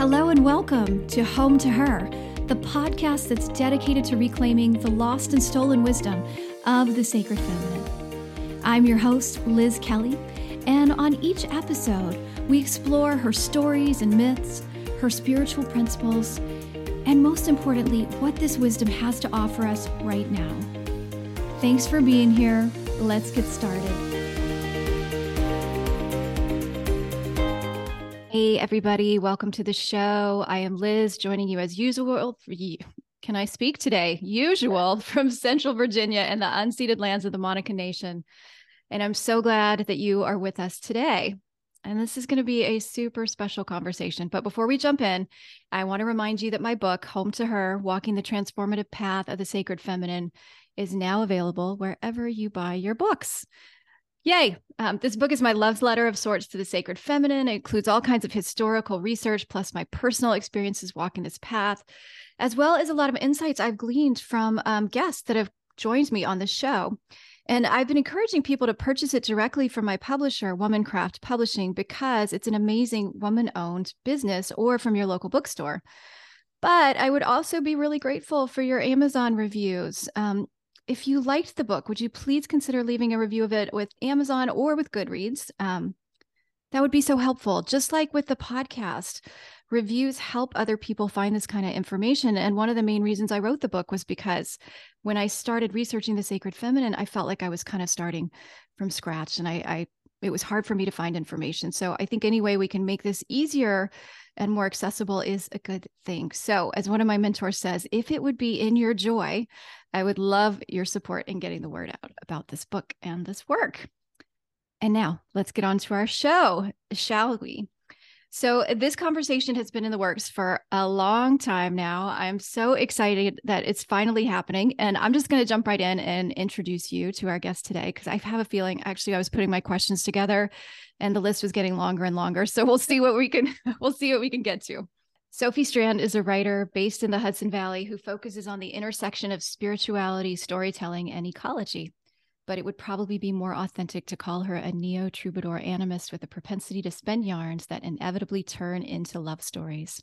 Hello and welcome to Home to Her, the podcast that's dedicated to reclaiming the lost and stolen wisdom of the sacred feminine. I'm your host, Liz Kelly, and on each episode, we explore her stories and myths, her spiritual principles, and most importantly, what this wisdom has to offer us right now. Thanks for being here. Let's get started. Hey, everybody, welcome to the show. I am Liz, joining you as usual. Can I speak today? Usual from Central Virginia and the unceded lands of the Monacan Nation. And I'm so glad that you are with us today. And this is going to be a super special conversation. But before we jump in, I want to remind you that my book, Home to Her Walking the Transformative Path of the Sacred Feminine, is now available wherever you buy your books. Yay. Um, this book is my love's letter of sorts to the sacred feminine. It includes all kinds of historical research, plus my personal experiences walking this path, as well as a lot of insights I've gleaned from um, guests that have joined me on the show. And I've been encouraging people to purchase it directly from my publisher, Womancraft Publishing, because it's an amazing woman owned business or from your local bookstore. But I would also be really grateful for your Amazon reviews. Um, if you liked the book, would you please consider leaving a review of it with Amazon or with Goodreads? Um, that would be so helpful. Just like with the podcast, reviews help other people find this kind of information. And one of the main reasons I wrote the book was because when I started researching the sacred feminine, I felt like I was kind of starting from scratch and I, I it was hard for me to find information. So I think any way we can make this easier and more accessible is a good thing. So, as one of my mentors says, if it would be in your joy, I would love your support in getting the word out about this book and this work. And now let's get on to our show, shall we? So, this conversation has been in the works for a long time now. I'm so excited that it's finally happening. And I'm just going to jump right in and introduce you to our guest today because I have a feeling actually I was putting my questions together and the list was getting longer and longer. So, we'll see what we can we'll see what we can get to. Sophie Strand is a writer based in the Hudson Valley who focuses on the intersection of spirituality, storytelling, and ecology but it would probably be more authentic to call her a neo troubadour animist with a propensity to spin yarns that inevitably turn into love stories.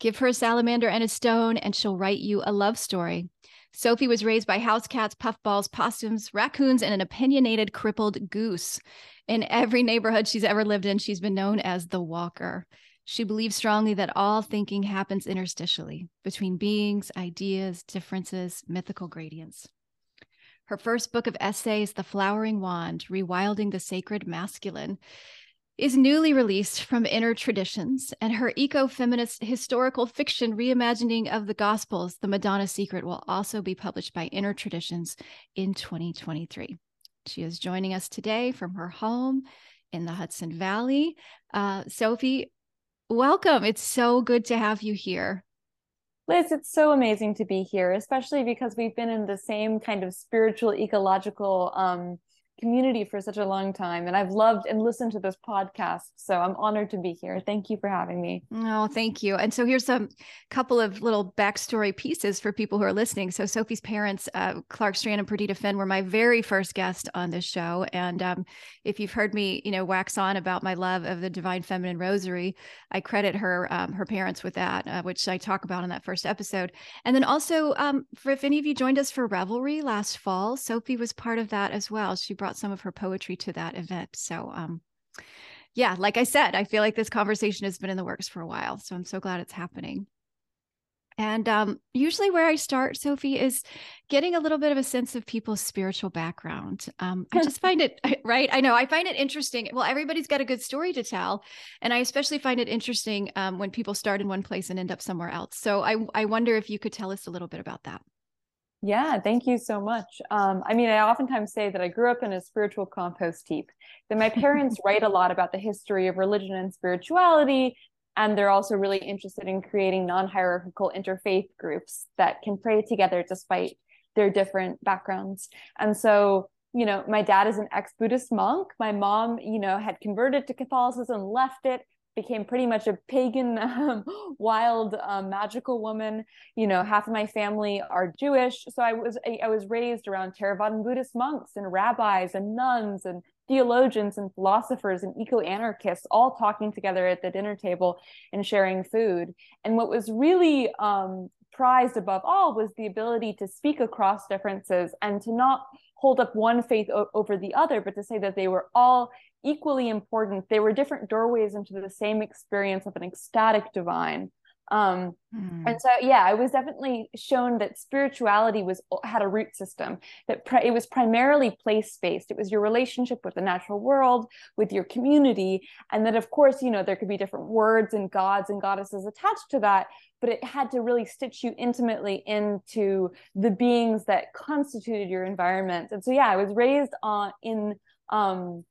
Give her a salamander and a stone, and she'll write you a love story. Sophie was raised by house cats, puffballs, possums, raccoons, and an opinionated crippled goose. In every neighborhood she's ever lived in, she's been known as the Walker. She believes strongly that all thinking happens interstitially between beings, ideas, differences, mythical gradients. Her first book of essays, The Flowering Wand Rewilding the Sacred Masculine, is newly released from Inner Traditions, and her eco feminist historical fiction reimagining of the Gospels, The Madonna Secret, will also be published by Inner Traditions in 2023. She is joining us today from her home in the Hudson Valley. Uh, Sophie, welcome. It's so good to have you here. Liz, it's so amazing to be here, especially because we've been in the same kind of spiritual, ecological um, community for such a long time and I've loved and listened to this podcast. So I'm honored to be here. Thank you for having me. Oh, thank you. And so here's a couple of little backstory pieces for people who are listening. So Sophie's parents, uh, Clark Strand and Perdita Finn, were my very first guest on this show. And um, if you've heard me, you know, wax on about my love of the Divine Feminine Rosary, I credit her um, her parents with that, uh, which I talk about in that first episode. And then also, um, for if any of you joined us for Revelry last fall, Sophie was part of that as well. She brought brought some of her poetry to that event. So, um, yeah, like I said, I feel like this conversation has been in the works for a while. So I'm so glad it's happening. And um, usually, where I start, Sophie, is getting a little bit of a sense of people's spiritual background. Um, I just find it, right? I know, I find it interesting. Well, everybody's got a good story to tell. And I especially find it interesting um, when people start in one place and end up somewhere else. So I, I wonder if you could tell us a little bit about that. Yeah, thank you so much. Um, I mean, I oftentimes say that I grew up in a spiritual compost heap. That my parents write a lot about the history of religion and spirituality, and they're also really interested in creating non-hierarchical interfaith groups that can pray together despite their different backgrounds. And so, you know, my dad is an ex-Buddhist monk. My mom, you know, had converted to Catholicism, left it, became pretty much a pagan, um, wild, um, magical woman. You know, half of my family are Jewish, so I was I was raised around Theravadan Buddhist monks and rabbis and nuns and theologians and philosophers and eco-anarchists all talking together at the dinner table and sharing food. And what was really um, prized above all was the ability to speak across differences and to not hold up one faith o- over the other, but to say that they were all equally important. They were different doorways into the same experience of an ecstatic divine um mm. and so yeah i was definitely shown that spirituality was had a root system that it was primarily place based it was your relationship with the natural world with your community and that of course you know there could be different words and gods and goddesses attached to that but it had to really stitch you intimately into the beings that constituted your environment and so yeah i was raised on in um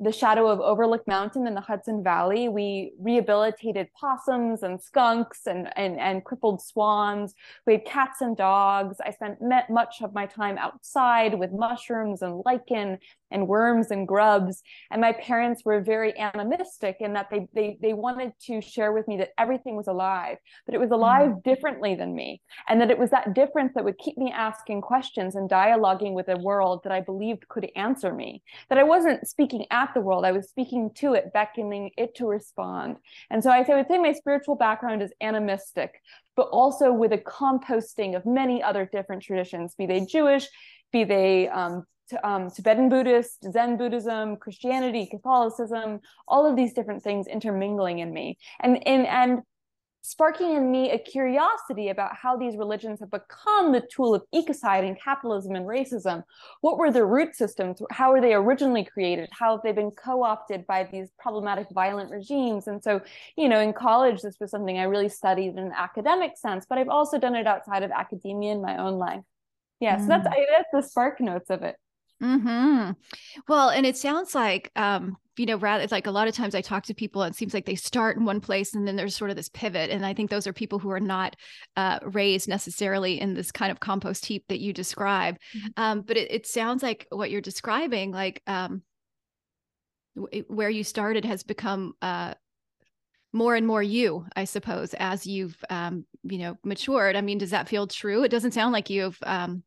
the shadow of Overlook Mountain in the Hudson Valley. We rehabilitated possums and skunks and, and, and crippled swans. We had cats and dogs. I spent much of my time outside with mushrooms and lichen and worms and grubs. And my parents were very animistic in that they they they wanted to share with me that everything was alive, but it was alive mm. differently than me. And that it was that difference that would keep me asking questions and dialoguing with a world that I believed could answer me. That I wasn't speaking at the world, I was speaking to it, beckoning it to respond. And so I would say my spiritual background is animistic, but also with a composting of many other different traditions, be they Jewish, be they um, um, Tibetan Buddhist, Zen Buddhism, Christianity, Catholicism, all of these different things intermingling in me, and and and sparking in me a curiosity about how these religions have become the tool of ecocide and capitalism and racism. What were their root systems? How were they originally created? How have they been co-opted by these problematic violent regimes? And so, you know, in college, this was something I really studied in an academic sense, but I've also done it outside of academia in my own life. Yeah, mm. so that's, mm. that's the spark notes of it. Hmm. Well, and it sounds like, um, you know, rather it's like a lot of times I talk to people, it seems like they start in one place and then there's sort of this pivot. And I think those are people who are not uh, raised necessarily in this kind of compost heap that you describe. Mm-hmm. Um, but it, it, sounds like what you're describing, like um, w- where you started, has become uh, more and more you, I suppose, as you've, um, you know, matured. I mean, does that feel true? It doesn't sound like you've um,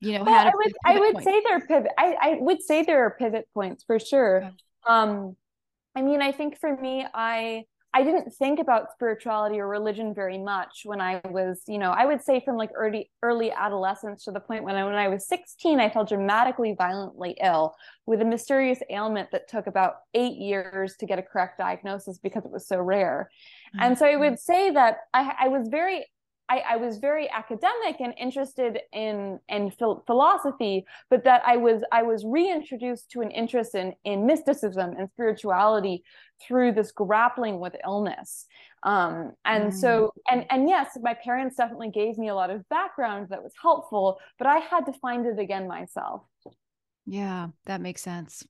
you know, well, I would I would point. say there are pivot. I, I would say there are pivot points for sure. Okay. Um, I mean, I think for me, I I didn't think about spirituality or religion very much when I was, you know, I would say from like early early adolescence to the point when I when I was 16, I felt dramatically violently ill with a mysterious ailment that took about eight years to get a correct diagnosis because it was so rare. Mm-hmm. And so I would say that I, I was very I, I, was very academic and interested in in phil- philosophy, but that I was I was reintroduced to an interest in in mysticism and spirituality through this grappling with illness. Um, and mm. so and and yes, my parents definitely gave me a lot of background that was helpful, but I had to find it again myself. Yeah, that makes sense.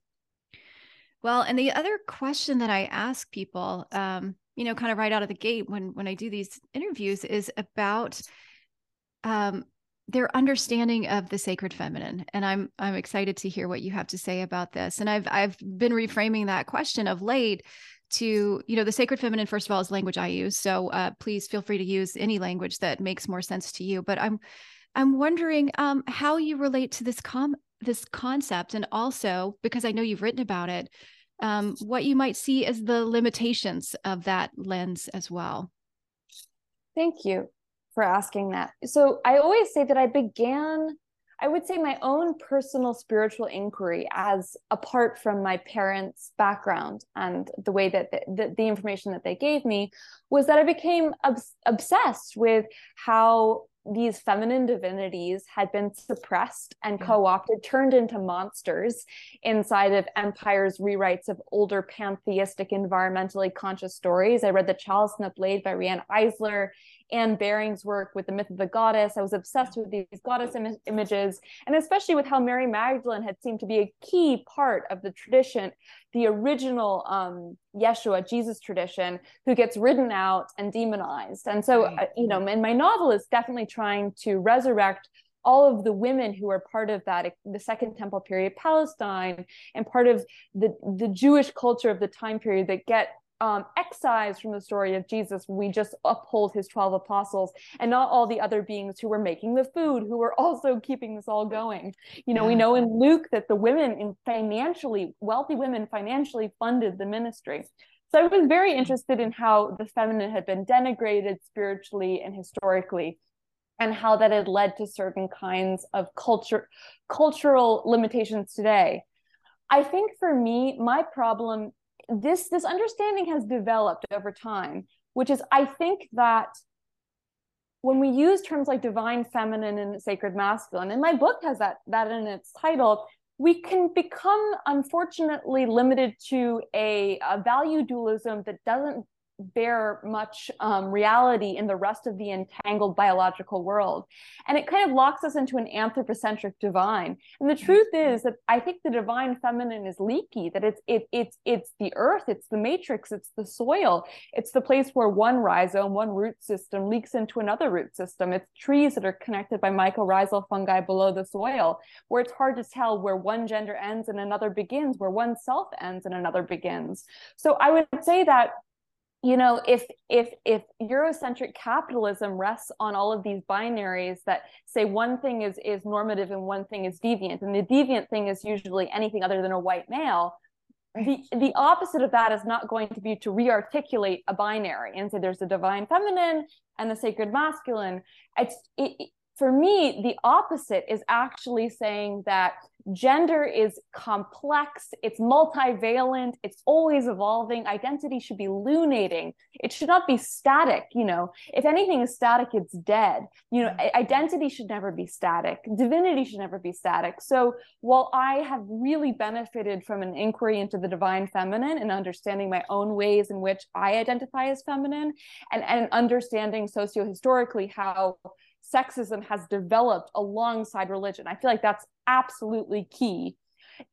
Well, and the other question that I ask people, um, you know, kind of right out of the gate when when I do these interviews is about um, their understanding of the sacred feminine. And i'm i'm excited to hear what you have to say about this. And i've i've been reframing that question of late to you know the sacred feminine first of all is language i use. So uh, please feel free to use any language that makes more sense to you. But i'm i'm wondering um, how you relate to this com this concept and also because i know you've written about it um, what you might see as the limitations of that lens as well. Thank you for asking that. So I always say that I began, I would say, my own personal spiritual inquiry as apart from my parents' background and the way that the, the, the information that they gave me was that I became obs- obsessed with how these feminine divinities had been suppressed and co-opted turned into monsters inside of empire's rewrites of older pantheistic environmentally conscious stories. I read the chalice and the blade by riane eisler Anne Baring's work with the myth of the goddess. I was obsessed with these goddess Im- images, and especially with how Mary Magdalene had seemed to be a key part of the tradition, the original um, Yeshua, Jesus tradition, who gets ridden out and demonized. And so, uh, you know, and my novel is definitely trying to resurrect all of the women who are part of that the second temple period palestine and part of the the jewish culture of the time period that get um, excised from the story of Jesus. We just uphold his 12 apostles and not all the other beings who were making the food, who were also keeping this all going. You know, yeah. we know in Luke that the women in financially, wealthy women financially funded the ministry. So I was very interested in how the feminine had been denigrated spiritually and historically and how that had led to certain kinds of culture cultural limitations today. I think for me, my problem this this understanding has developed over time which is i think that when we use terms like divine feminine and sacred masculine and my book has that that in its title we can become unfortunately limited to a, a value dualism that doesn't bear much um, reality in the rest of the entangled biological world. And it kind of locks us into an anthropocentric divine. And the truth is that I think the divine feminine is leaky, that it's it, it's it's the earth, it's the matrix, it's the soil, it's the place where one rhizome, one root system leaks into another root system. It's trees that are connected by mycorrhizal fungi below the soil, where it's hard to tell where one gender ends and another begins, where one self ends and another begins. So I would say that you know if if if eurocentric capitalism rests on all of these binaries that say one thing is is normative and one thing is deviant and the deviant thing is usually anything other than a white male the the opposite of that is not going to be to rearticulate a binary and say there's a divine feminine and the sacred masculine. It's it, for me the opposite is actually saying that gender is complex, it's multivalent, it's always evolving. Identity should be lunating. It should not be static. You know, if anything is static, it's dead. You know, identity should never be static. Divinity should never be static. So while I have really benefited from an inquiry into the divine feminine and understanding my own ways in which I identify as feminine and, and understanding socio-historically how sexism has developed alongside religion. I feel like that's absolutely key.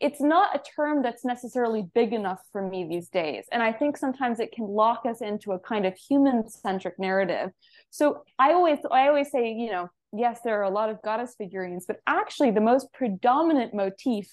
It's not a term that's necessarily big enough for me these days. And I think sometimes it can lock us into a kind of human centric narrative. So I always, I always say, you know, yes, there are a lot of goddess figurines, but actually the most predominant motif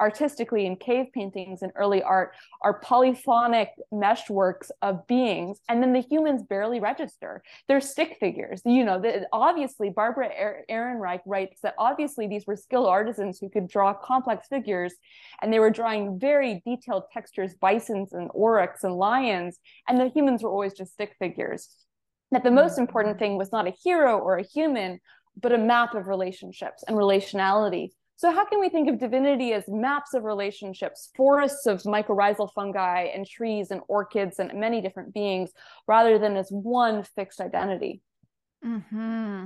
artistically in cave paintings and early art are polyphonic meshworks of beings and then the humans barely register. They're stick figures. You know the, obviously barbara ehrenreich writes that obviously these were skilled artisans who could draw complex figures and they were drawing very detailed textures bisons and oryx and lions and the humans were always just stick figures. That the most important thing was not a hero or a human but a map of relationships and relationality so, how can we think of divinity as maps of relationships, forests of mycorrhizal fungi and trees and orchids and many different beings, rather than as one fixed identity? Hmm.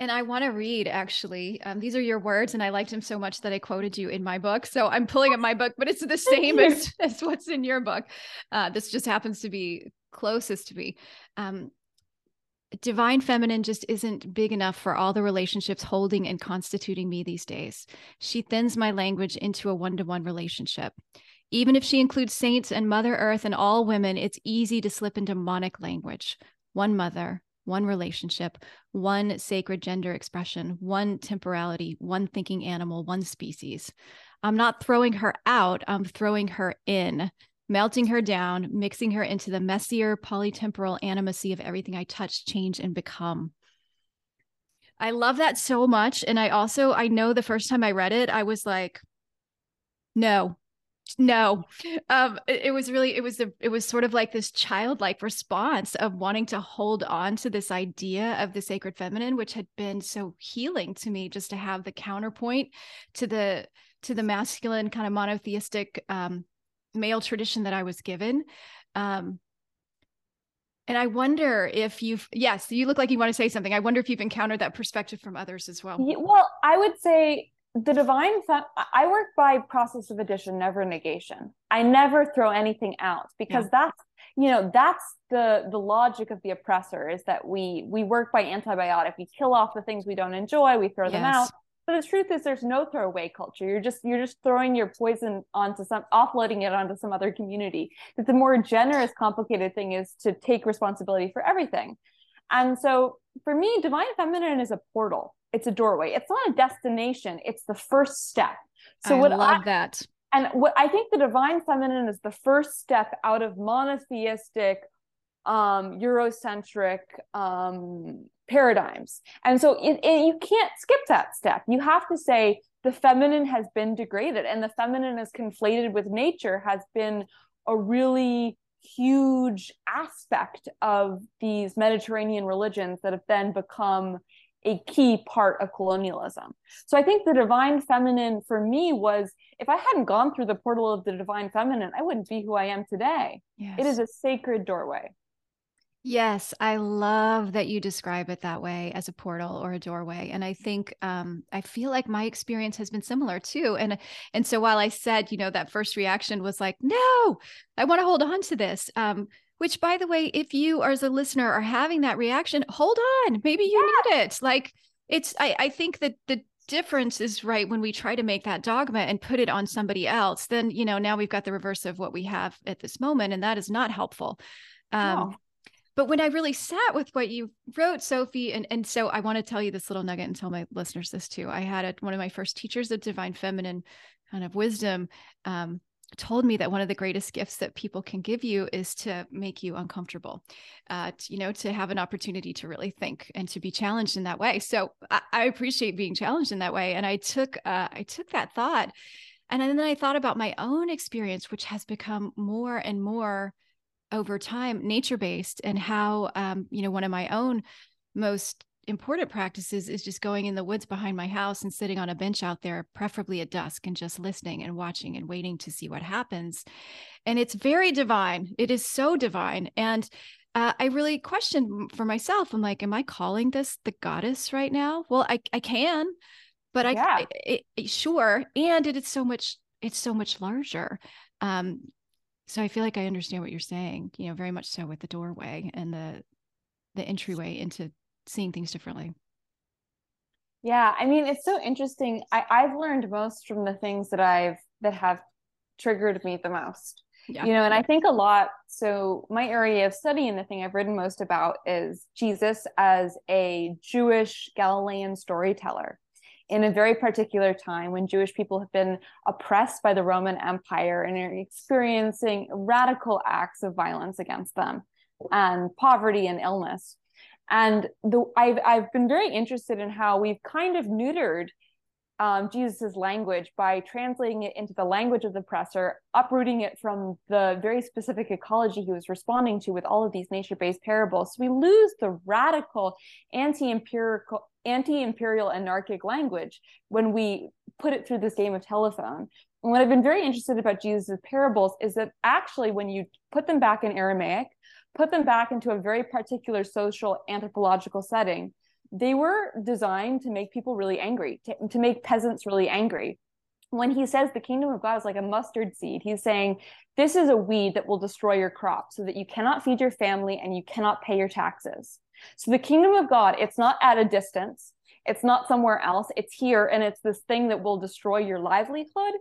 And I want to read actually. Um, these are your words, and I liked them so much that I quoted you in my book. So I'm pulling up my book, but it's the same as, as what's in your book. Uh, this just happens to be closest to me. Um, divine feminine just isn't big enough for all the relationships holding and constituting me these days. She thins my language into a one to one relationship. Even if she includes saints and Mother Earth and all women, it's easy to slip into monic language. One mother, one relationship, one sacred gender expression, one temporality, one thinking animal, one species. I'm not throwing her out, I'm throwing her in melting her down, mixing her into the messier polytemporal animacy of everything I touch, change, and become. I love that so much. And I also, I know the first time I read it, I was like, no, no. Um, it, it was really, it was a, it was sort of like this childlike response of wanting to hold on to this idea of the sacred feminine, which had been so healing to me, just to have the counterpoint to the to the masculine kind of monotheistic um, male tradition that I was given. Um, and I wonder if you've, yes, you look like you want to say something. I wonder if you've encountered that perspective from others as well. Yeah, well, I would say the divine, I work by process of addition, never negation. I never throw anything out because yeah. that's, you know, that's the the logic of the oppressor is that we we work by antibiotic. We kill off the things we don't enjoy, we throw yes. them out but the truth is there's no throwaway culture. You're just you're just throwing your poison onto some offloading it onto some other community. That the more generous complicated thing is to take responsibility for everything. And so for me divine feminine is a portal. It's a doorway. It's not a destination. It's the first step. So I what love I, that. And what I think the divine feminine is the first step out of monotheistic, um, Eurocentric um, paradigms. And so it, it, you can't skip that step. You have to say the feminine has been degraded and the feminine is conflated with nature has been a really huge aspect of these Mediterranean religions that have then become a key part of colonialism. So I think the divine feminine for me was if I hadn't gone through the portal of the divine feminine, I wouldn't be who I am today. Yes. It is a sacred doorway. Yes, I love that you describe it that way as a portal or a doorway. And I think um, I feel like my experience has been similar too. And and so while I said, you know, that first reaction was like, no, I want to hold on to this. Um, which by the way, if you as a listener are having that reaction, hold on. Maybe you yeah. need it. Like it's I, I think that the difference is right when we try to make that dogma and put it on somebody else, then you know, now we've got the reverse of what we have at this moment, and that is not helpful. Um, no but when I really sat with what you wrote, Sophie, and, and so I want to tell you this little nugget and tell my listeners this too. I had a, one of my first teachers of divine feminine kind of wisdom um, told me that one of the greatest gifts that people can give you is to make you uncomfortable, uh, to, you know, to have an opportunity to really think and to be challenged in that way. So I, I appreciate being challenged in that way. And I took, uh, I took that thought and then I thought about my own experience, which has become more and more over time nature based and how um, you know one of my own most important practices is just going in the woods behind my house and sitting on a bench out there preferably at dusk and just listening and watching and waiting to see what happens and it's very divine it is so divine and uh, I really questioned for myself. I'm like, am I calling this the goddess right now? Well, I, I can, but I, yeah. I it, sure. And it is so much, it's so much larger. Um, so I feel like I understand what you're saying, you know, very much so with the doorway and the the entryway into seeing things differently. Yeah, I mean, it's so interesting. I, I've learned most from the things that I've that have triggered me the most. Yeah. You know, and I think a lot. So my area of study and the thing I've written most about is Jesus as a Jewish Galilean storyteller in a very particular time when Jewish people have been oppressed by the Roman Empire and are experiencing radical acts of violence against them and poverty and illness. And the, I've, I've been very interested in how we've kind of neutered um, Jesus's language by translating it into the language of the oppressor, uprooting it from the very specific ecology he was responding to with all of these nature-based parables. So we lose the radical anti-empirical anti-imperial anarchic language when we put it through this game of telephone. And what I've been very interested about Jesus' parables is that actually when you put them back in Aramaic, put them back into a very particular social anthropological setting, they were designed to make people really angry, to, to make peasants really angry. When he says the kingdom of God is like a mustard seed, he's saying this is a weed that will destroy your crop so that you cannot feed your family and you cannot pay your taxes. So the kingdom of God, it's not at a distance, it's not somewhere else, it's here, and it's this thing that will destroy your livelihood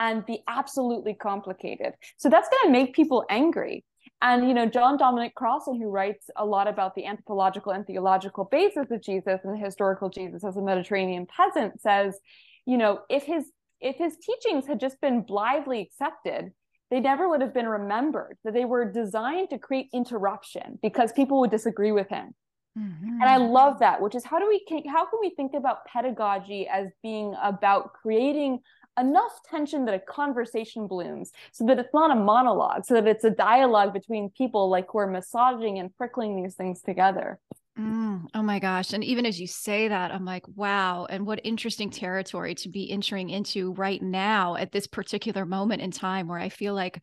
and be absolutely complicated. So that's going to make people angry. And you know, John Dominic Crossan, who writes a lot about the anthropological and theological basis of Jesus and the historical Jesus as a Mediterranean peasant, says, you know, if his if his teachings had just been blithely accepted, they never would have been remembered. That they were designed to create interruption because people would disagree with him. Mm-hmm. And I love that, which is how do we how can we think about pedagogy as being about creating enough tension that a conversation blooms so that it's not a monologue, so that it's a dialogue between people like who are massaging and prickling these things together. Mm, oh my gosh. And even as you say that, I'm like, wow. And what interesting territory to be entering into right now at this particular moment in time where I feel like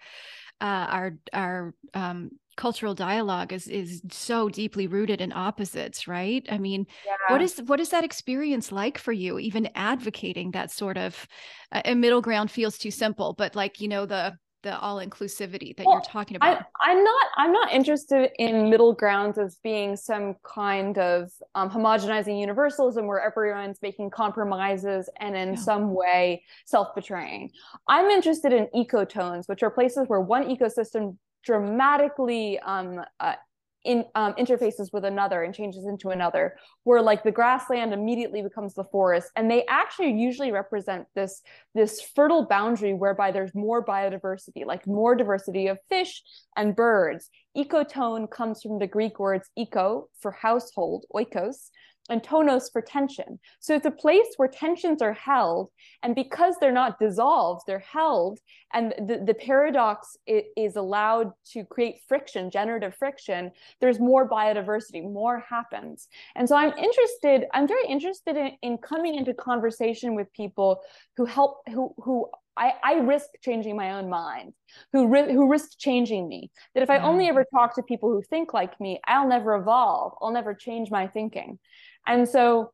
uh, our our um, cultural dialogue is is so deeply rooted in opposites, right? I mean, yeah. what is what is that experience like for you? Even advocating that sort of uh, a middle ground feels too simple, but like you know the the all inclusivity that well, you're talking about I, am not i'm not interested in middle grounds as being some kind of um, homogenizing universalism where everyone's making compromises and in some way self-betraying i'm interested in ecotones which are places where one ecosystem dramatically um, uh, in um, interfaces with another and changes into another where like the grassland immediately becomes the forest and they actually usually represent this this fertile boundary whereby there's more biodiversity like more diversity of fish and birds. Ecotone comes from the greek words eco for household oikos and tonos for tension. So it's a place where tensions are held, and because they're not dissolved, they're held, and the, the paradox is allowed to create friction, generative friction. There's more biodiversity, more happens. And so I'm interested, I'm very interested in, in coming into conversation with people who help, who, who I, I, risk changing my own mind, who ri- who risk changing me. That if I only mm. ever talk to people who think like me, I'll never evolve. I'll never change my thinking. And so,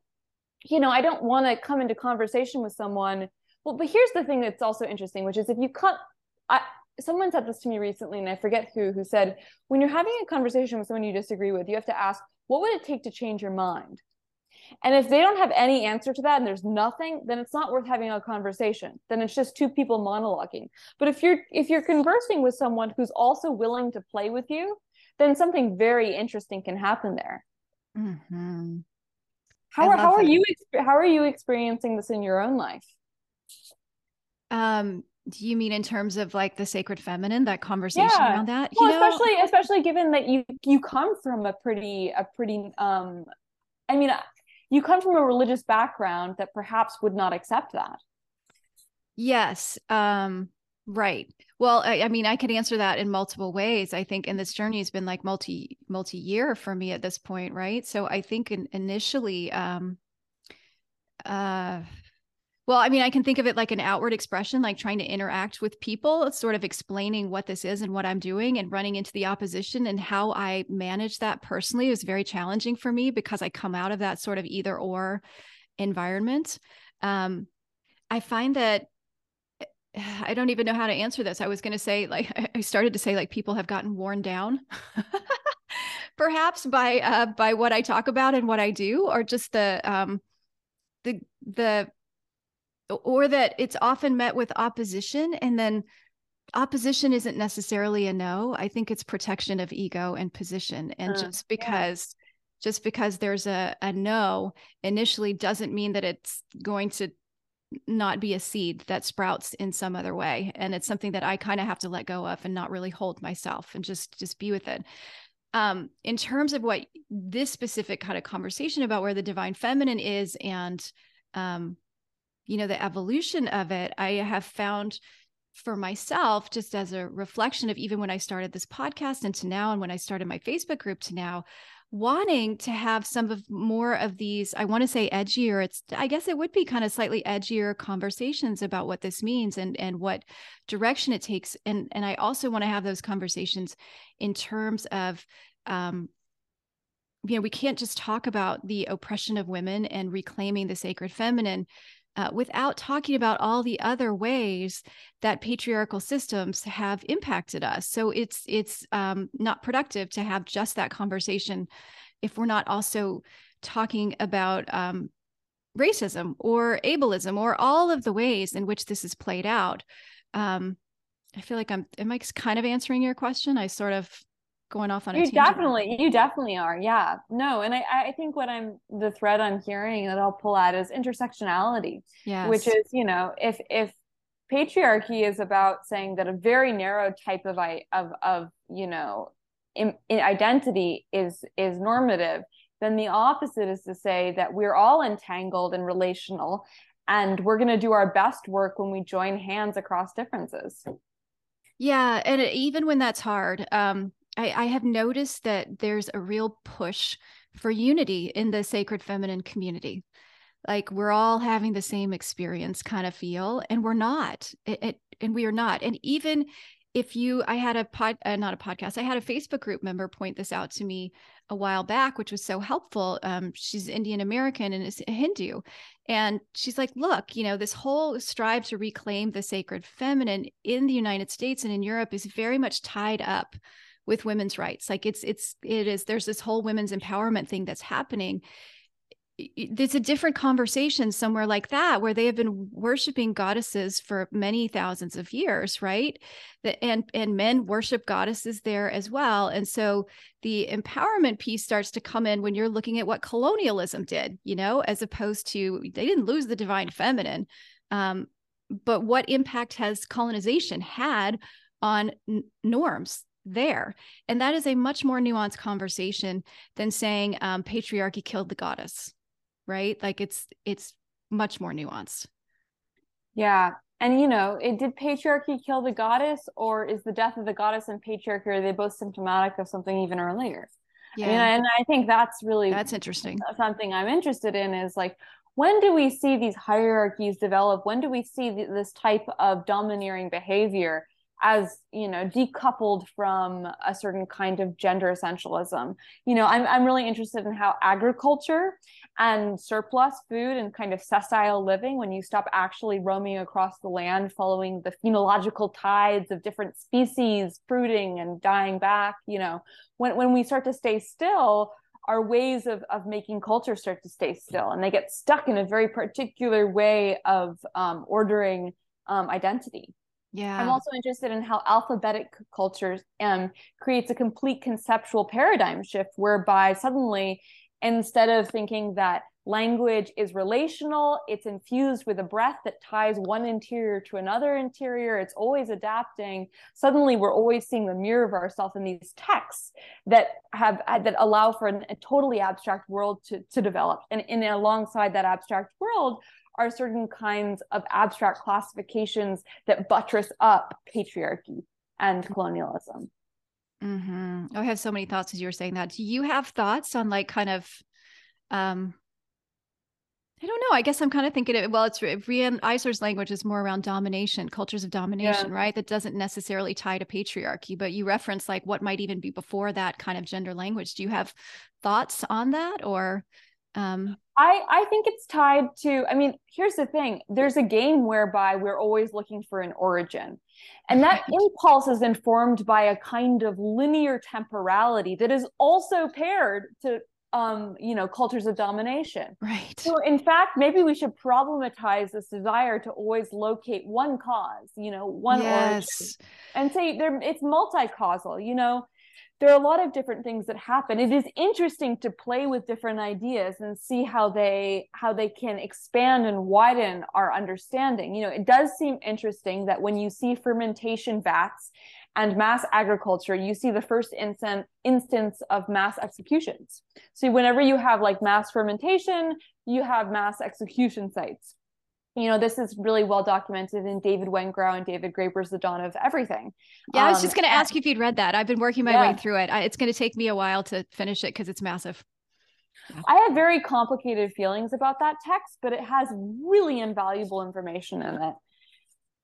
you know, I don't want to come into conversation with someone. Well, but here's the thing that's also interesting, which is if you cut, I, someone said this to me recently, and I forget who, who said, when you're having a conversation with someone you disagree with, you have to ask, what would it take to change your mind? And if they don't have any answer to that and there's nothing, then it's not worth having a conversation. Then it's just two people monologuing. But if you're if you're conversing with someone who's also willing to play with you, then something very interesting can happen there. Mm-hmm. How are how are you how are you experiencing this in your own life? Um, do you mean in terms of like the sacred feminine, that conversation yeah. around that? Well, you know? especially especially given that you you come from a pretty a pretty um, I mean, you come from a religious background that perhaps would not accept that. Yes. Um, Right. Well, I, I, mean, I could answer that in multiple ways. I think, and this journey has been like multi multi year for me at this point, right? So I think in, initially, um, uh, well, I mean, I can think of it like an outward expression, like trying to interact with people, it's sort of explaining what this is and what I'm doing, and running into the opposition and how I manage that personally is very challenging for me because I come out of that sort of either or environment. Um, I find that I don't even know how to answer this. I was going to say, like, I started to say, like, people have gotten worn down, perhaps by uh, by what I talk about and what I do, or just the um, the the, or that it's often met with opposition, and then opposition isn't necessarily a no. I think it's protection of ego and position, and uh, just because. Yeah. Just because there's a, a no initially doesn't mean that it's going to not be a seed that sprouts in some other way and it's something that i kind of have to let go of and not really hold myself and just just be with it um in terms of what this specific kind of conversation about where the divine feminine is and um you know the evolution of it i have found for myself just as a reflection of even when i started this podcast and to now and when i started my facebook group to now wanting to have some of more of these i want to say edgier it's i guess it would be kind of slightly edgier conversations about what this means and and what direction it takes. And and i also want to have those conversations in terms of um you know we can't just talk about the oppression of women and reclaiming the sacred feminine uh, without talking about all the other ways that patriarchal systems have impacted us. So it's it's um, not productive to have just that conversation if we're not also talking about um, racism or ableism or all of the ways in which this is played out. Um, I feel like I'm am I kind of answering your question? I sort of going off on you definitely you definitely are yeah. No and i i think what i'm the thread i'm hearing that i'll pull out is intersectionality yeah which is you know if if patriarchy is about saying that a very narrow type of i of of you know in, in identity is is normative then the opposite is to say that we're all entangled and relational and we're going to do our best work when we join hands across differences. Yeah and even when that's hard um I, I have noticed that there's a real push for unity in the sacred feminine community. Like we're all having the same experience kind of feel and we're not. It, it, and we are not. And even if you i had a pod uh, not a podcast i had a facebook group member point this out to me a while back which was so helpful. Um, she's indian american and is a hindu. And she's like look you know this whole strive to reclaim the sacred feminine in the united states and in europe is very much tied up with women's rights. Like it's it's it is there's this whole women's empowerment thing that's happening. It's a different conversation somewhere like that where they have been worshiping goddesses for many thousands of years right? And and men worship goddesses there as well. And so the empowerment piece starts to come in when you're looking at what colonialism did you know as opposed to they didn't lose the divine feminine um, but what impact has colonization had on n- norms there and that is a much more nuanced conversation than saying um, patriarchy killed the goddess right? Like it's it's much more nuanced. Yeah. And you know, it did patriarchy kill the goddess, or is the death of the goddess and patriarchy are they both symptomatic of something even earlier? Yeah. I mean, and I think that's really that's interesting. Something I'm interested in is like when do we see these hierarchies develop? When do we see this type of domineering behavior as you know decoupled from a certain kind of gender essentialism. You know i'm, I'm really interested in how agriculture and surplus food and kind of sessile living when you stop actually roaming across the land following the phenological tides of different species fruiting and dying back you know when, when we start to stay still our ways of, of making culture start to stay still and they get stuck in a very particular way of um, ordering um, identity yeah. I'm also interested in how alphabetic cultures um, creates a complete conceptual paradigm shift whereby suddenly instead of thinking that language is relational, it's infused with a breath that ties one interior to another interior, it's always adapting. Suddenly we're always seeing the mirror of ourselves in these texts that have that allow for an, a totally abstract world to, to develop. And, and alongside that abstract world are certain kinds of abstract classifications that buttress up patriarchy and colonialism. Mm-hmm. Oh, I have so many thoughts as you were saying that. Do you have thoughts on like kind of, um, I don't know. I guess I'm kind of thinking it. Well, it's Riane Eisler's language is more around domination, cultures of domination, yeah. right? That doesn't necessarily tie to patriarchy, but you reference like what might even be before that kind of gender language. Do you have thoughts on that, or um, I, I think it's tied to, I mean, here's the thing. There's a game whereby we're always looking for an origin. And that impulse is informed by a kind of linear temporality that is also paired to um you know cultures of domination. Right. So in fact maybe we should problematize this desire to always locate one cause you know one yes. origin and say there it's multi-causal you know there are a lot of different things that happen. It is interesting to play with different ideas and see how they how they can expand and widen our understanding. You know it does seem interesting that when you see fermentation vats and mass agriculture you see the first instant, instance of mass executions. So whenever you have like mass fermentation you have mass execution sites you know, this is really well documented in David Wengrow and David Graeber's The Dawn of Everything. Yeah, I was just um, going to ask you if you'd read that. I've been working my yeah. way through it. I, it's going to take me a while to finish it because it's massive. I have very complicated feelings about that text, but it has really invaluable information in it.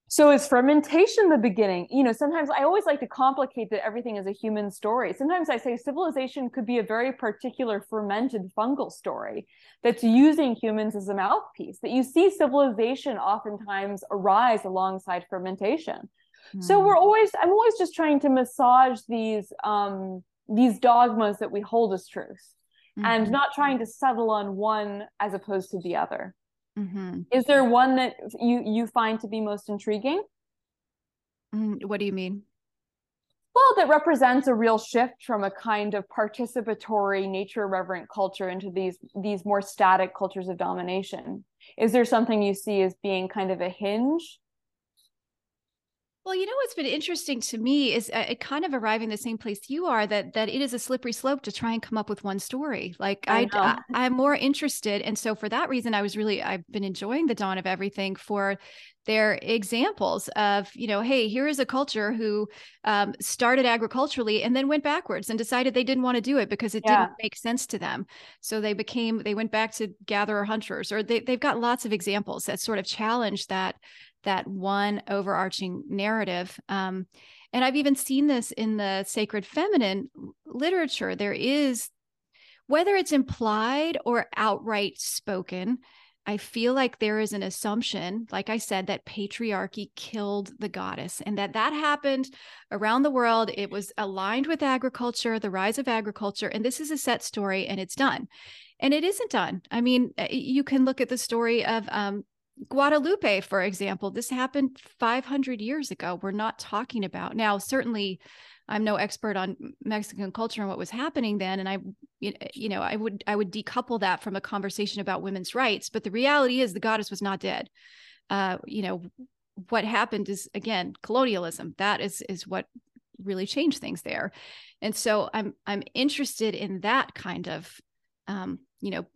So is fermentation the beginning? You know, sometimes I always like to complicate that everything is a human story. Sometimes I say civilization could be a very particular fermented fungal story that's using humans as a mouthpiece. That you see civilization oftentimes arise alongside fermentation. Mm. So we're always I'm always just trying to massage these um these dogmas that we hold as truth mm-hmm. and not trying to settle on one as opposed to the other. Mm-hmm. Is there one that you you find to be most intriguing? Mm, what do you mean? Well, that represents a real shift from a kind of participatory, nature reverent culture into these these more static cultures of domination. Is there something you see as being kind of a hinge well, you know what's been interesting to me is uh, it kind of arriving the same place you are that that it is a slippery slope to try and come up with one story. Like I, I, I am more interested, and so for that reason, I was really I've been enjoying the dawn of everything for their examples of you know hey here is a culture who um, started agriculturally and then went backwards and decided they didn't want to do it because it yeah. didn't make sense to them so they became they went back to gatherer hunters or they, they've got lots of examples that sort of challenge that that one overarching narrative. Um, and I've even seen this in the sacred feminine literature. There is, whether it's implied or outright spoken, I feel like there is an assumption, like I said, that patriarchy killed the goddess and that that happened around the world. It was aligned with agriculture, the rise of agriculture. And this is a set story and it's done. and it isn't done. I mean, uh, you can look at the story of um, Guadalupe, for example. This happened 500 years ago. We're not talking about now. Certainly, I'm no expert on Mexican culture and what was happening then, and I, you know, I would I would decouple that from a conversation about women's rights. But the reality is, the goddess was not dead. Uh, you know, what happened is again colonialism. That is is what really changed things there, and so I'm I'm interested in that kind of, um, you know,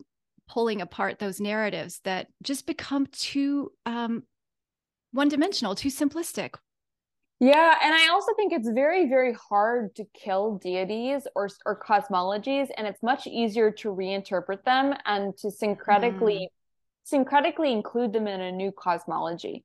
pulling apart those narratives that just become too um, one dimensional, too simplistic. Yeah, and I also think it's very, very hard to kill deities or or cosmologies, and it's much easier to reinterpret them and to syncretically mm. syncretically include them in a new cosmology.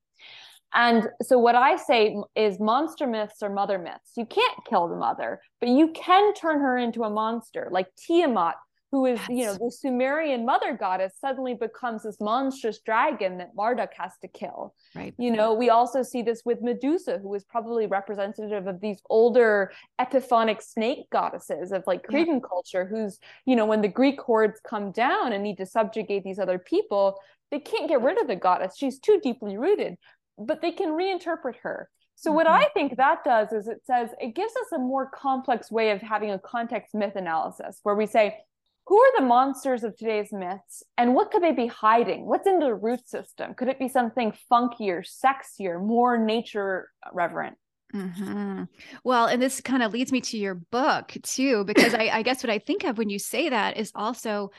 And so, what I say is monster myths are mother myths. You can't kill the mother, but you can turn her into a monster, like Tiamat who is, you know, the Sumerian mother goddess suddenly becomes this monstrous dragon that Marduk has to kill. Right. You know, we also see this with Medusa, who is probably representative of these older epiphonic snake goddesses of like Cretan yeah. culture, who's, you know, when the Greek hordes come down and need to subjugate these other people, they can't get rid of the goddess. She's too deeply rooted, but they can reinterpret her. So what mm-hmm. I think that does is it says it gives us a more complex way of having a context myth analysis where we say who are the monsters of today's myths and what could they be hiding? What's in the root system? Could it be something funkier sexier more nature reverent? Mm-hmm. well and this kind of leads me to your book too because I, I guess what i think of when you say that is also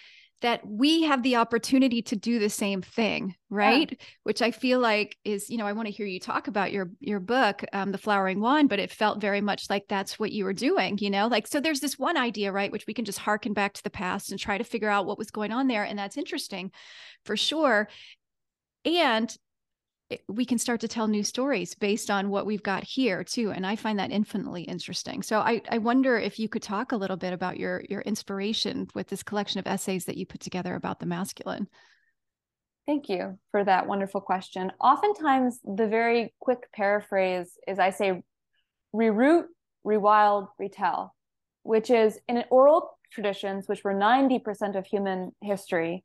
that we have the opportunity to do the same thing right? Yeah. which i feel like is you know i want to hear you talk about your your book um, the flowering wand but it felt very much like that's what you were doing you know? Like so there's this one idea right which we can just harken back to the past and try to figure out what was going on there and that's interesting for sure. And Eh, we can start to tell new stories based on what we've got here too and i find that infinitely interesting. So i, I wonder if you could talk a little bit about your your inspiration with this collection of essays that you put together about the masculine. Thank you for that wonderful question. Oftentimes the very quick paraphrase is i say reroute rewild retell which is in oral traditions which were 90% of human history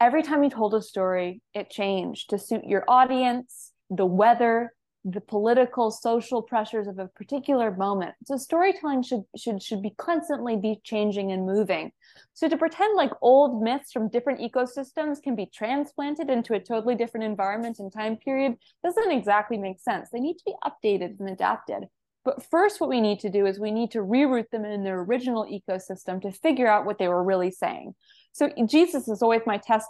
every time you told a story, it changed to suit your audience, the weather, the political, social pressures of a particular moment. So storytelling should should should be constantly be changing and moving. So to pretend like old myths from different ecosystems can be transplanted into a totally different environment and time period doesn't exactly make sense. They need to be updated and adapted. But first, what we need to do is we need to reroute them in their original ecosystem to figure out what they were really saying. So Jesus is always my test,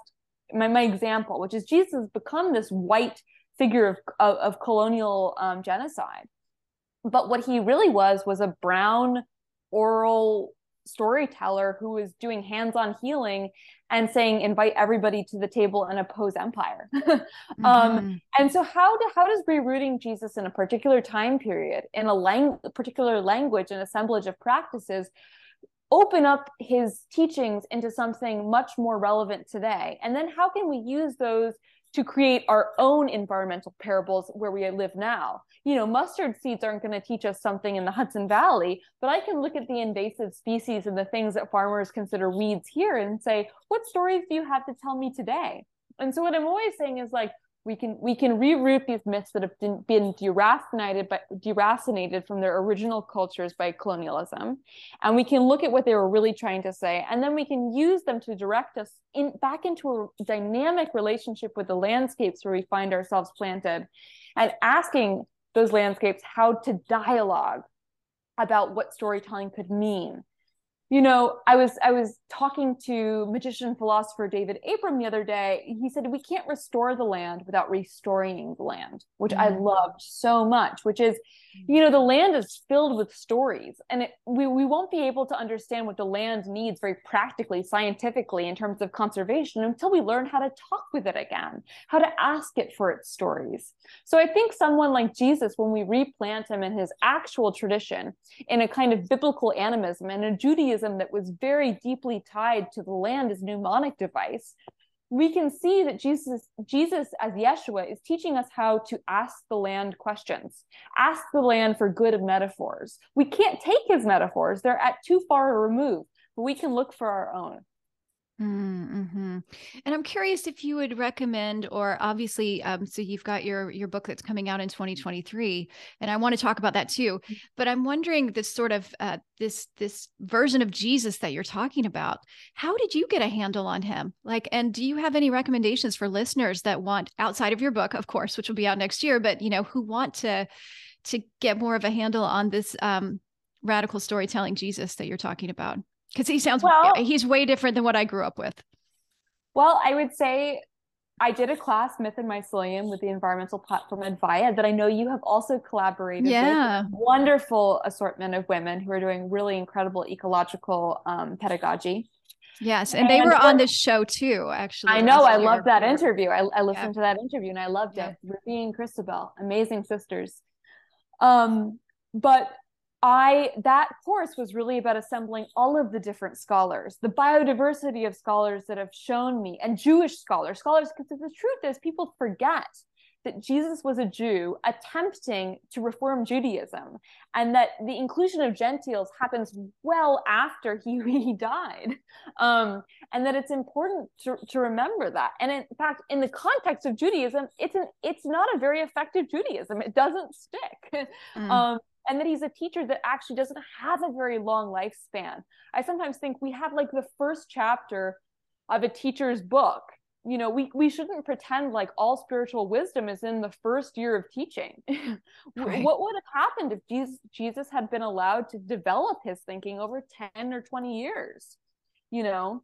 my, my example, which is Jesus has become this white figure of, of, of colonial um, genocide. But what he really was was a brown oral storyteller who was doing hands-on healing and saying invite everybody to the table and oppose empire um, mm-hmm. um, and so how do, how does rerouting jesus in a particular time period in a lang- particular language and assemblage of practices open up his teachings into something much more relevant today? And then how can we use those to create our own environmental parables where we live now? You know mustard seeds aren't going to teach us something in the hudson valley but i can look at the invasive species and the things that farmers consider weeds here and say what stories do you have to tell me today? And so what i'm always saying is like we can we can reroute these myths that have been, deracinated by deracinated from their original cultures by colonialism and we can look at what they were really trying to say and then we can use them to direct us in back into a dynamic relationship with the landscapes where we find ourselves planted and asking those landscapes how to dialogue about what storytelling could mean you know i was i was talking to magician philosopher david abram the other day he said we can't restore the land without restoring the land which mm-hmm. i loved so much which is you know the land is filled with stories and it, we, we won't be able to understand what the land needs very practically scientifically in terms of conservation until we learn how to talk with it again how to ask it for its stories so i think someone like jesus when we replant him in his actual tradition in a kind of biblical animism and a judaism that was very deeply tied to the land as mnemonic device we can see that Jesus, Jesus as Yeshua is teaching us how to ask the land questions, ask the land for good of metaphors. We can't take his metaphors, they're at too far a remove, but we can look for our own. Mm-hmm. And I'm curious if you would recommend, or obviously, um, so you've got your your book that's coming out in 2023, and I want to talk about that too. Mm-hmm. But I'm wondering this sort of uh, this this version of Jesus that you're talking about. How did you get a handle on him? Like, and do you have any recommendations for listeners that want outside of your book, of course, which will be out next year, but you know, who want to to get more of a handle on this um, radical storytelling Jesus that you're talking about? Because he sounds well, he's way different than what I grew up with. Well, I would say I did a class, Myth and Mycelium, with the environmental platform Advaya that I know you have also collaborated yeah. with. Wonderful assortment of women who are doing really incredible ecological um, pedagogy. Yes, and, and they were on this show too. Actually, I know. I loved that interview. I, I listened yeah. to that interview and I loved yeah. it. Ruby and Christabel, amazing sisters. Um, but I that course was really about assembling all of the different scholars, the biodiversity of scholars that have shown me, and Jewish scholars, scholars, because the truth is people forget that Jesus was a Jew attempting to reform Judaism, and that the inclusion of Gentiles happens well after he, he died. Um, and that it's important to, to remember that. And in fact, in the context of Judaism, it's an it's not a very effective Judaism. It doesn't stick. Mm. Um, and that he's a teacher that actually doesn't have a very long lifespan. I sometimes think we have like the first chapter of a teacher's book. You know, we we shouldn't pretend like all spiritual wisdom is in the first year of teaching. right. What would have happened if Jesus Jesus had been allowed to develop his thinking over 10 or 20 years? You know,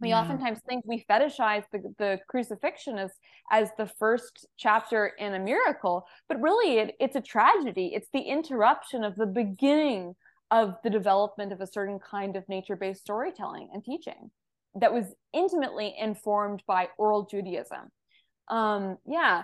we yeah. oftentimes think we fetishize the, the crucifixion as as the first chapter in a miracle but really it, it's a tragedy. It's the interruption of the beginning of the development of a certain kind of nature-based storytelling and teaching that was intimately informed by oral judaism. Um yeah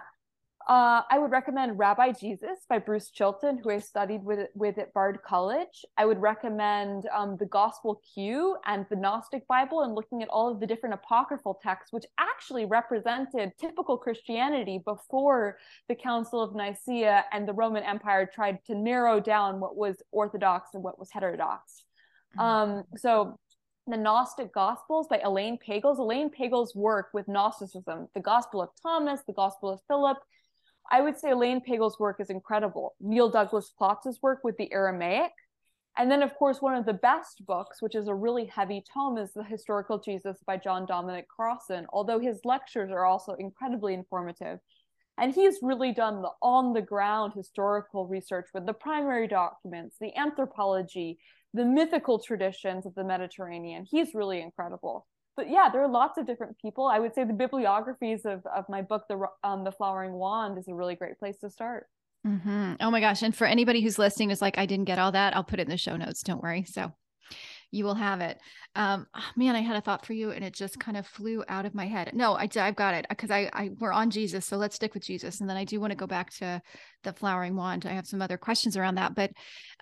uh, I would recommend Rabbi Jesus by Bruce Chilton, who I studied with with at Bard College. I would recommend um, the Gospel Q and the Gnostic Bible, and looking at all of the different apocryphal texts, which actually represented typical Christianity before the Council of Nicaea and the Roman Empire tried to narrow down what was Orthodox and what was heterodox. Mm-hmm. Um, so the Gnostic Gospels by Elaine Pagels. Elaine Pagels' work with Gnosticism, the Gospel of Thomas, the Gospel of Philip, I would say Elaine Pagels' work is incredible. Neil Douglas Klotz's work with the Aramaic. And then, of course, one of the best books, which is a really heavy tome, is The Historical Jesus by John Dominic Crossan, although his lectures are also incredibly informative. And he's really done the on the ground historical research with the primary documents, the anthropology, the mythical traditions of the Mediterranean. He's really incredible but yeah, there are lots of different people. I would say the bibliographies of, of my book, the um, the Flowering Wand, is a really great place to start. Mm-hmm. Oh my gosh! And for anybody who's listening, is like, I didn't get all that. I'll put it in the show notes. Don't worry. So you will have it. Um, oh, man, I had a thought for you, and it just kind of flew out of my head. No, I, I've got it because I, I we're on Jesus, so let's stick with Jesus, and then I do want to go back to the flowering wand. I have some other questions around that, but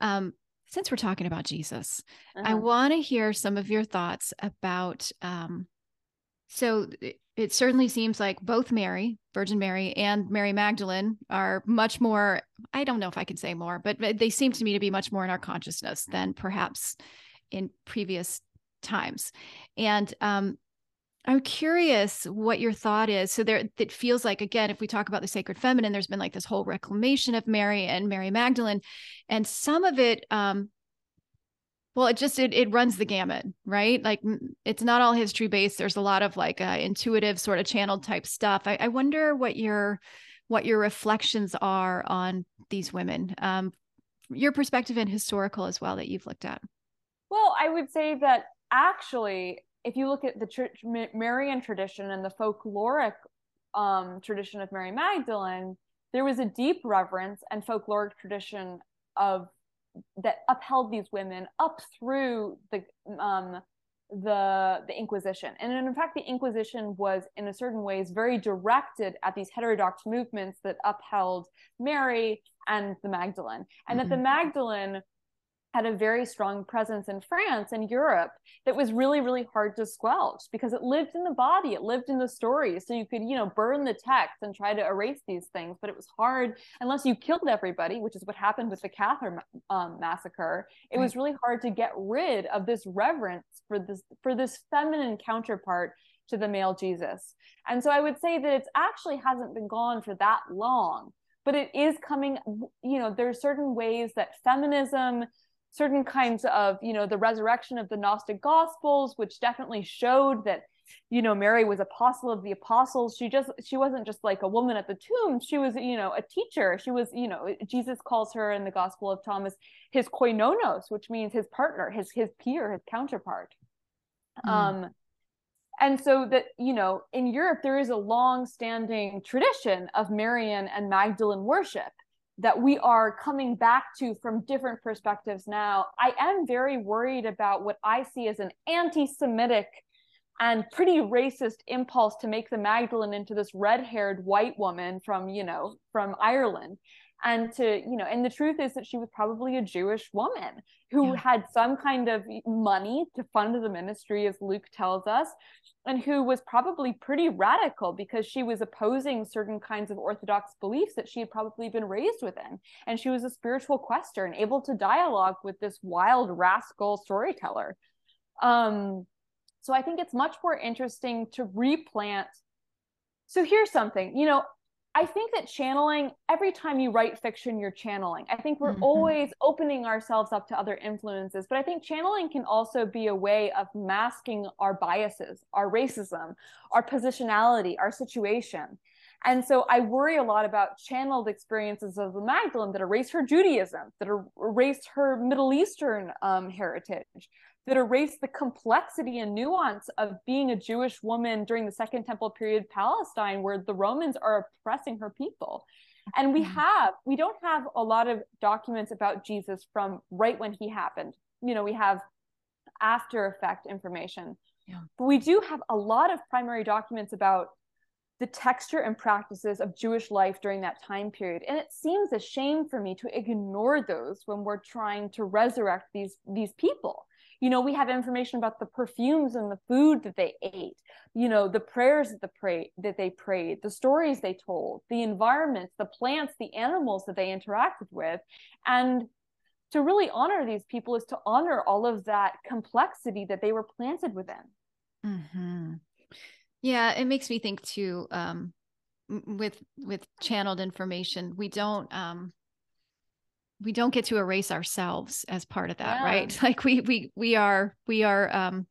um, since we're talking about Jesus, uh-huh. I want to hear some of your thoughts about. Um, so it, it, certainly seems like both Mary, Virgin Mary, and Mary Magdalene are much more. I don't know if I can say more, but they seem to me to be much more in our consciousness than perhaps in previous times. And um, I'm curious what your thought is. So there it feels like again, if we talk about the sacred feminine, there's been like this whole reclamation of Mary and Mary Magdalene. And some of it um well, it just it it runs the gamut, right? Like it's not all history based. There's a lot of like uh, intuitive sort of channeled type stuff. I, I wonder what your what your reflections are on these women, um, your perspective and historical as well that you've looked at. Well, I would say that actually if you look at the church Marian tradition and the folkloric um, tradition of Mary Magdalene, there was a deep reverence and folkloric tradition of that upheld these women up through the um, the the Inquisition. And in fact, the Inquisition was, in a certain ways, very directed at these heterodox movements that upheld Mary and the Magdalene, and mm-hmm. that the mm-hmm. Magdalene had a very strong presence in France and Europe that was really, really hard to squelch because it lived in the body, it lived in the story. So you could, you know, burn the text and try to erase these things, but it was hard unless you killed everybody, which is what happened with the Catherine um, massacre. It was really hard to get rid of this reverence for this for this feminine counterpart to the male Jesus. And so I would say that it actually hasn't been gone for that long, but it is coming, you know, there are certain ways that feminism certain kinds of you know the resurrection of the gnostic gospels which definitely showed that you know mary was apostle of the apostles. She just she wasn't just like a woman at the tomb. She was you know a teacher. She was you know jesus calls her in the gospel of thomas his koinonos which means his partner his his peer his counterpart. Mm. um and so that you know in europe there is a long standing tradition of marian and magdalene worship that we are coming back to from different perspectives now. I am very worried about what I see as an anti Semitic and pretty racist impulse to make the Magdalene into this red haired white woman from, you know, from Ireland. And to, you know, and the truth is that she was probably a Jewish woman who yeah. had some kind of money to fund the ministry, as Luke tells us, and who was probably pretty radical because she was opposing certain kinds of orthodox beliefs that she had probably been raised within. And she was a spiritual quester and able to dialogue with this wild rascal storyteller. Um, so i think it's much more interesting to replant. So here's something you know I think that channeling, every time you write fiction, you're channeling. I think we're mm-hmm. always opening ourselves up to other influences, but I think channeling can also be a way of masking our biases, our racism, our positionality, our situation. And so I worry a lot about channeled experiences of the Magdalene that erase her Judaism, that erase her Middle Eastern um, heritage, that erase the complexity and nuance of being a Jewish woman during the Second Temple period Palestine, where the Romans are oppressing her people. And we mm-hmm. have, we don't have a lot of documents about Jesus from right when he happened. You know, we have after effect information. Yeah. But we do have a lot of primary documents about the texture and practices of Jewish life during that time period. And it seems a shame for me to ignore those when we're trying to resurrect these, these people you know we have information about the perfumes and the food that they ate you know the prayers that the pray that they prayed the stories they told the environments the plants the animals that they interacted with and to really honor these people is to honor all of that complexity that they were planted within mm-hmm. yeah it makes me think too um, with with channeled information we don't um we don't get to erase ourselves as part of that yeah. right like we we we are we are um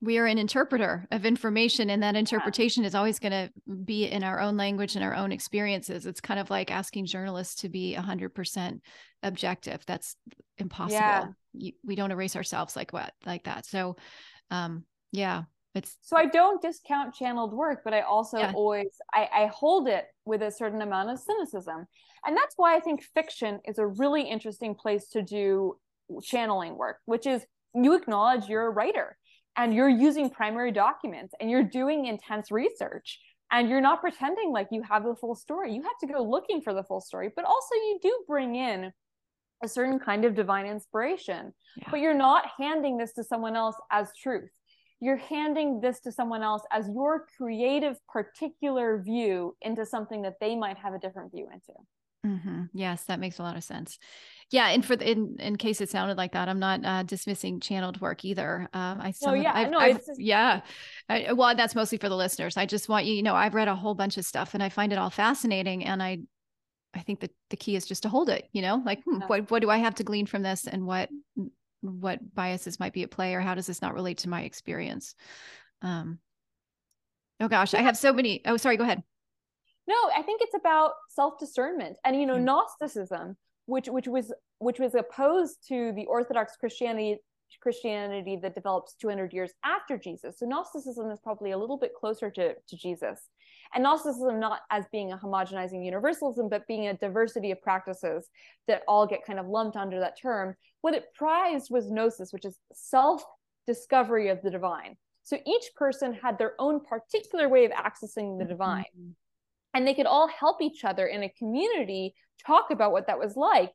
we are an interpreter of information and that interpretation yeah. is always going to be in our own language and our own experiences it's kind of like asking journalists to be 100% objective that's impossible yeah. you, we don't erase ourselves like what like that so um yeah it's so i don't discount channeled work but i also yeah. always I, I hold it with a certain amount of cynicism and that's why I think fiction is a really interesting place to do channeling work, which is you acknowledge you're a writer and you're using primary documents and you're doing intense research and you're not pretending like you have the full story. You have to go looking for the full story, but also you do bring in a certain kind of divine inspiration, yeah. but you're not handing this to someone else as truth. You're handing this to someone else as your creative, particular view into something that they might have a different view into. Mm-hmm. Yes, that makes a lot of sense. Yeah, and for the, in in case it sounded like that, I'm not uh, dismissing channeled work either. Um, I still, oh yeah, I've, no, I've, just... yeah. I, well, that's mostly for the listeners. I just want you, you know, I've read a whole bunch of stuff and I find it all fascinating, and I, I think that the key is just to hold it. You know, like hmm, yeah. what what do I have to glean from this, and what what biases might be at play, or how does this not relate to my experience? Um, oh gosh, yeah. I have so many. Oh, sorry. Go ahead. No, I think it's about self-discernment and you know mm. Gnosticism, which which was which was opposed to the Orthodox Christianity Christianity that develops 200 years after Jesus. So Gnosticism is probably a little bit closer to, to Jesus. And Gnosticism not as being a homogenizing universalism, but being a diversity of practices that all get kind of lumped under that term. What it prized was gnosis, which is self-discovery of the divine. So each person had their own particular way of accessing the divine. Mm-hmm and they could all help each other in a community talk about what that was like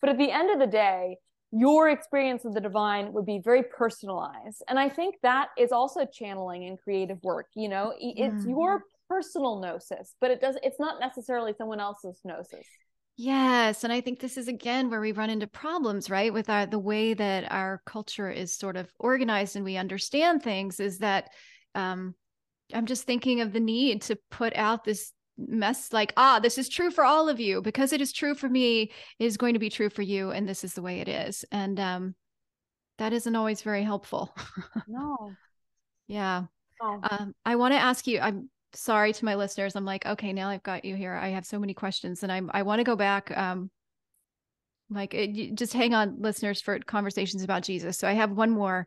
but at the end of the day your experience of the divine would be very personalized and i think that is also channeling in creative work you know it's mm. your personal gnosis but it does it's not necessarily someone else's gnosis. Yes and i think this is again where we run into problems right with our the way that our culture is sort of organized and we understand things is that um i'm just thinking of the need to put out this mess like ah this is true for all of you. Because it is true for me is going to be true for you and this is the way it is. And um that isn't always very helpful. No. Yeah. Oh. um i want to ask you i'm sorry to my listeners i'm like okay now i've got you here. I have so many questions and i'm i want to go back um like it, just hang on listeners for conversations about jesus. So i have one more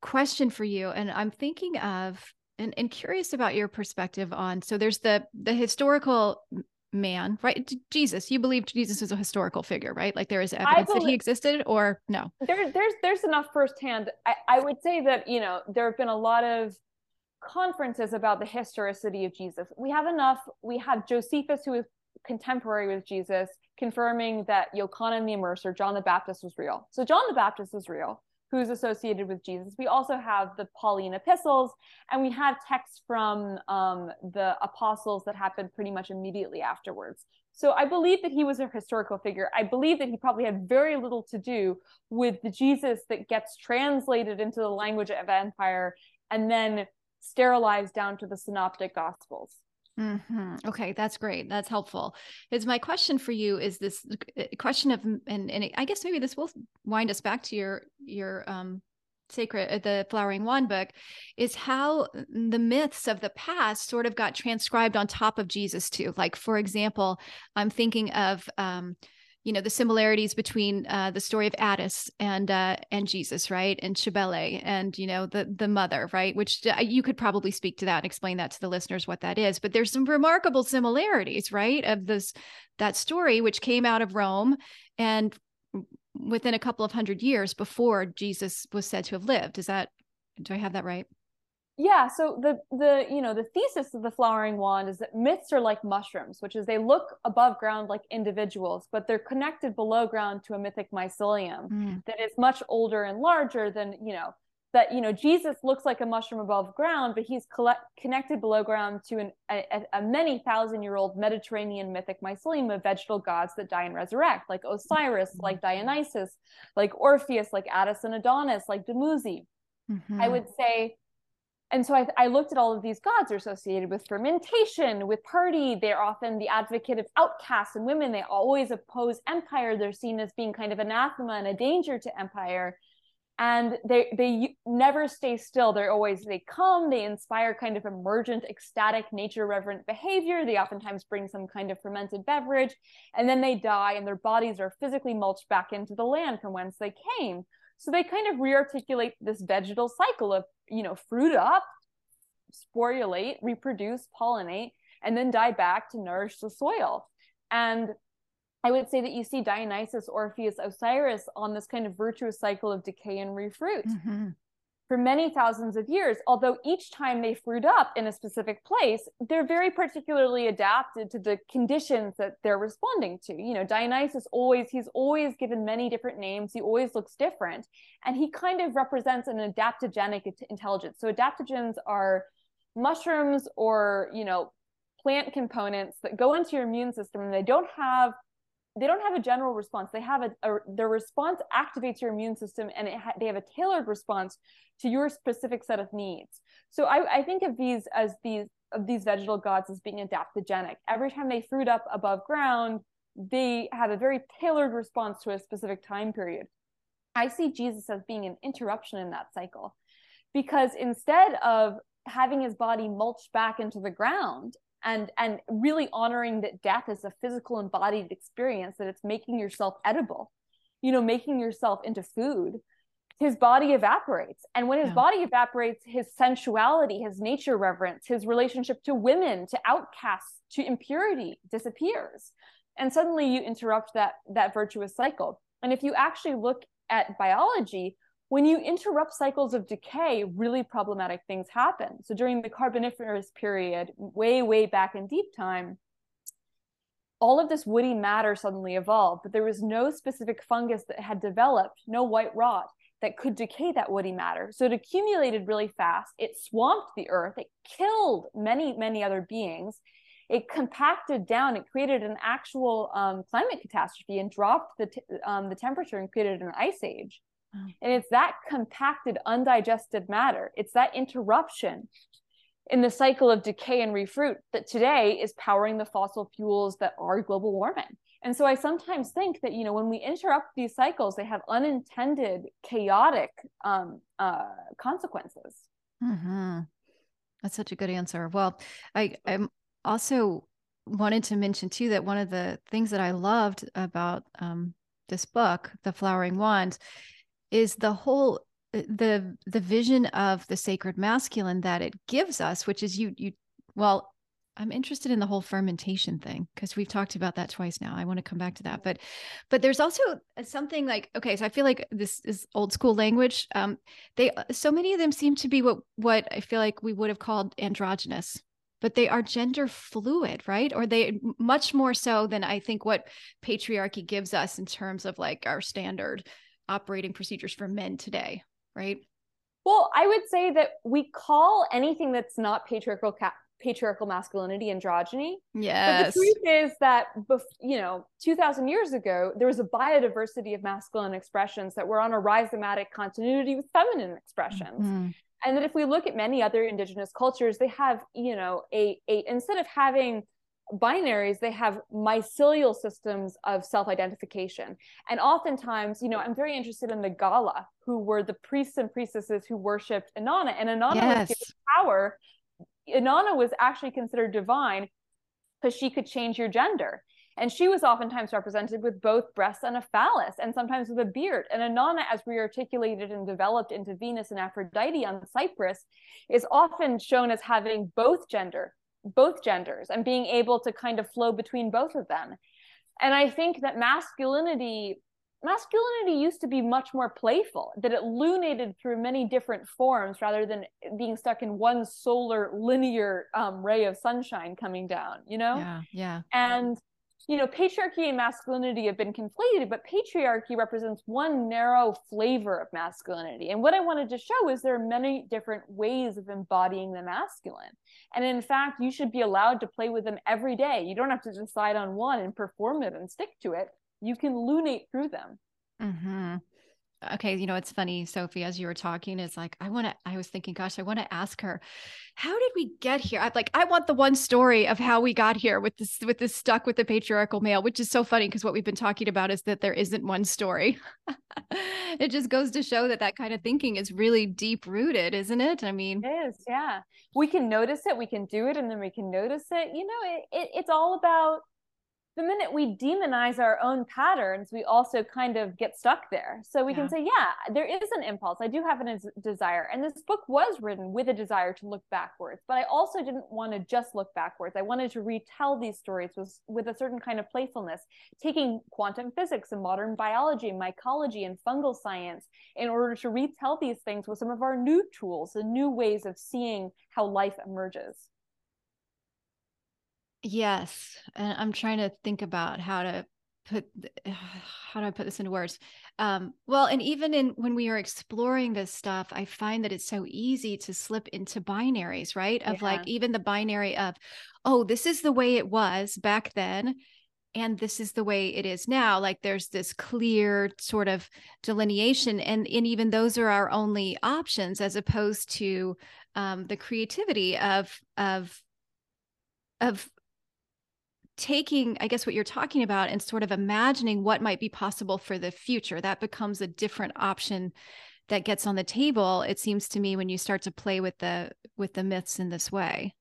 question for you and i'm thinking of and, and curious about your perspective on so there's the the historical man right? Jesus you believe jesus is a historical figure right? Like there is evidence believe, that he existed or no? There, there's there's enough firsthand. I, I would say that you know there have been a lot of conferences about the historicity of jesus we have enough we have josephus who is contemporary with jesus confirming that yochanan the immerser john the baptist was real so john the baptist was real who's associated with Jesus. We also have the Pauline epistles, and we have texts from um, the apostles that happened pretty much immediately afterwards. So I believe that he was a historical figure. I believe that he probably had very little to do with the Jesus that gets translated into the language of empire and then sterilized down to the synoptic gospels. Mm-hmm. Okay, that's great. That's helpful. Is my question for you is this uh, question of and and I guess maybe this will wind us back to your your um sacred uh, the flowering wand book is how the myths of the past sort of got transcribed on top of Jesus too. Like for example, I'm thinking of um you know the similarities between uh, the story of Attis and uh, and Jesus, right, and Cybele, and you know the the mother, right, which uh, you could probably speak to that and explain that to the listeners what that is. But there's some remarkable similarities, right, of this that story which came out of Rome and within a couple of hundred years before Jesus was said to have lived. Is that do I have that right? Yeah so the the you know the thesis of the flowering wand is that myths are like mushrooms which is they look above ground like individuals but they're connected below ground to a mythic mycelium mm. that is much older and larger than you know that you know jesus looks like a mushroom above ground but he's collect, connected below ground to an, a, a many thousand year old mediterranean mythic mycelium of vegetal gods that die and resurrect like osiris mm. like dionysus like orpheus like attis and adonis like dumuzi mm-hmm. i would say and so I, I, looked at all of these gods are associated with fermentation with party. They're often the advocate of outcasts and women. They always oppose empire. They're seen as being kind of anathema and a danger to empire. And they they never stay still. They're always they come they inspire kind of emergent ecstatic nature reverent behavior. They oftentimes bring some kind of fermented beverage and then they die and their bodies are physically mulched back into the land from whence they came. So they kind of rearticulate this vegetal cycle of you know, fruit up, sporulate, reproduce, pollinate, and then die back to nourish the soil. And I would say that you see Dionysus, Orpheus, Osiris on this kind of virtuous cycle of decay and refruit. Mm-hmm for many thousands of years, although each time they fruit up in a specific place, they're very particularly adapted to the conditions that they're responding to. You know, Dionysus always, he's always given many different names. He always looks different. And he kind of represents an adaptogenic intelligence. So adaptogens are mushrooms or, you know, plant components that go into your immune system and they don't have they don't have a general response. They have a, a their response activates your immune system, and ha- they have a tailored response to your specific set of needs. So I, I think of these as these of these vegetal gods as being adaptogenic. Every time they fruit up above ground, they have a very tailored response to a specific time period. I see Jesus as being an interruption in that cycle, because instead of having his body mulched back into the ground and and really honoring that death is a physical embodied experience that it's making yourself edible you know making yourself into food. His body evaporates and when his yeah. body evaporates his sensuality his nature reverence his relationship to women to outcasts to impurity disappears. And suddenly you interrupt that that virtuous cycle. And if you actually look at biology when you interrupt cycles of decay, really problematic things happen. So during the Carboniferous period, way, way back in deep time, all of this woody matter suddenly evolved, but there was no specific fungus that had developed, no white rot that could decay that woody matter. So it accumulated really fast. It swamped the earth. It killed many, many other beings. It compacted down. It created an actual um, climate catastrophe and dropped the, t- um, the temperature and created an ice age. And it's that compacted, undigested matter, it's that interruption in the cycle of decay and refruit that today is powering the fossil fuels that are global warming. And so I sometimes think that, you know, when we interrupt these cycles, they have unintended, chaotic um, uh, consequences. Mm-hmm. That's such a good answer. Well, I, I'm also wanted to mention too that one of the things that I loved about um, this book, The Flowering Wand, is the whole uh, the the vision of the sacred masculine that it gives us which is you you well i'm interested in the whole fermentation thing because we've talked about that twice now. I want to come back to that. But but there's also something like okay so i feel like this is old school language. Um they so many of them seem to be what what i feel like we would have called androgynous but they are gender fluid right? Or they much more so than i think what patriarchy gives us in terms of like our standard operating procedures for men today, right? Well, I would say that we call anything that's not patriarchal ca- patriarchal masculinity androgyny. Yes. But the truth is that you know, 2000 years ago, there was a biodiversity of masculine expressions that were on a rhizomatic continuity with feminine expressions. Mm-hmm. And that if we look at many other indigenous cultures, they have, you know, a, a instead of having binaries they have mycelial systems of self-identification. And oftentimes you know i'm very interested in the gala who were the priests and priestesses who worshipped inanna. And inanna yes. was given power. Inanna was actually considered divine because she could change your gender. And she was oftentimes represented with both breasts and a phallus and sometimes with a beard. And inanna as rearticulated and developed into venus and aphrodite on cyprus is often shown as having both gender both genders and being able to kind of flow between both of them. And I think that masculinity masculinity used to be much more playful that it lunated through many different forms rather than being stuck in one solar linear um, ray of sunshine coming down you know yeah yeah and you know, patriarchy and masculinity have been conflated, but patriarchy represents one narrow flavor of masculinity. And what I wanted to show is there are many different ways of embodying the masculine. And in fact, you should be allowed to play with them every day. You don't have to decide on one and perform it and stick to it. You can lunate through them. Mm-hmm okay you know it's funny sophie as you were talking it's like i want to i was thinking gosh i want to ask her how did we get here? I'm like i want the one story of how we got here with this with this stuck with the patriarchal male which is so funny because what we've been talking about is that there isn't one story. It just goes to show that that kind of thinking is really deep rooted isn't it? I mean it is yeah. We can notice it we can do it and then we can notice it. You know it, it it's all about the minute we demonize our own patterns, we also kind of get stuck there. So we yeah. can say, yeah, there is an impulse. I do have a desire. And this book was written with a desire to look backwards, but I also didn't want to just look backwards. I wanted to retell these stories with, with a certain kind of playfulness, taking quantum physics and modern biology, mycology, and fungal science in order to retell these things with some of our new tools and new ways of seeing how life emerges. Yes. And I'm trying to think about how to put how do I put this into words? Um, well, and even in when we are exploring this stuff, I find that it's so easy to slip into binaries, right? Of yeah. like even the binary of, oh, this is the way it was back then, and this is the way it is now. Like there's this clear sort of delineation, and and even those are our only options, as opposed to um, the creativity of of of taking i guess what you're talking about and sort of imagining what might be possible for the future that becomes a different option that gets on the table it seems to me when you start to play with the with the myths in this way.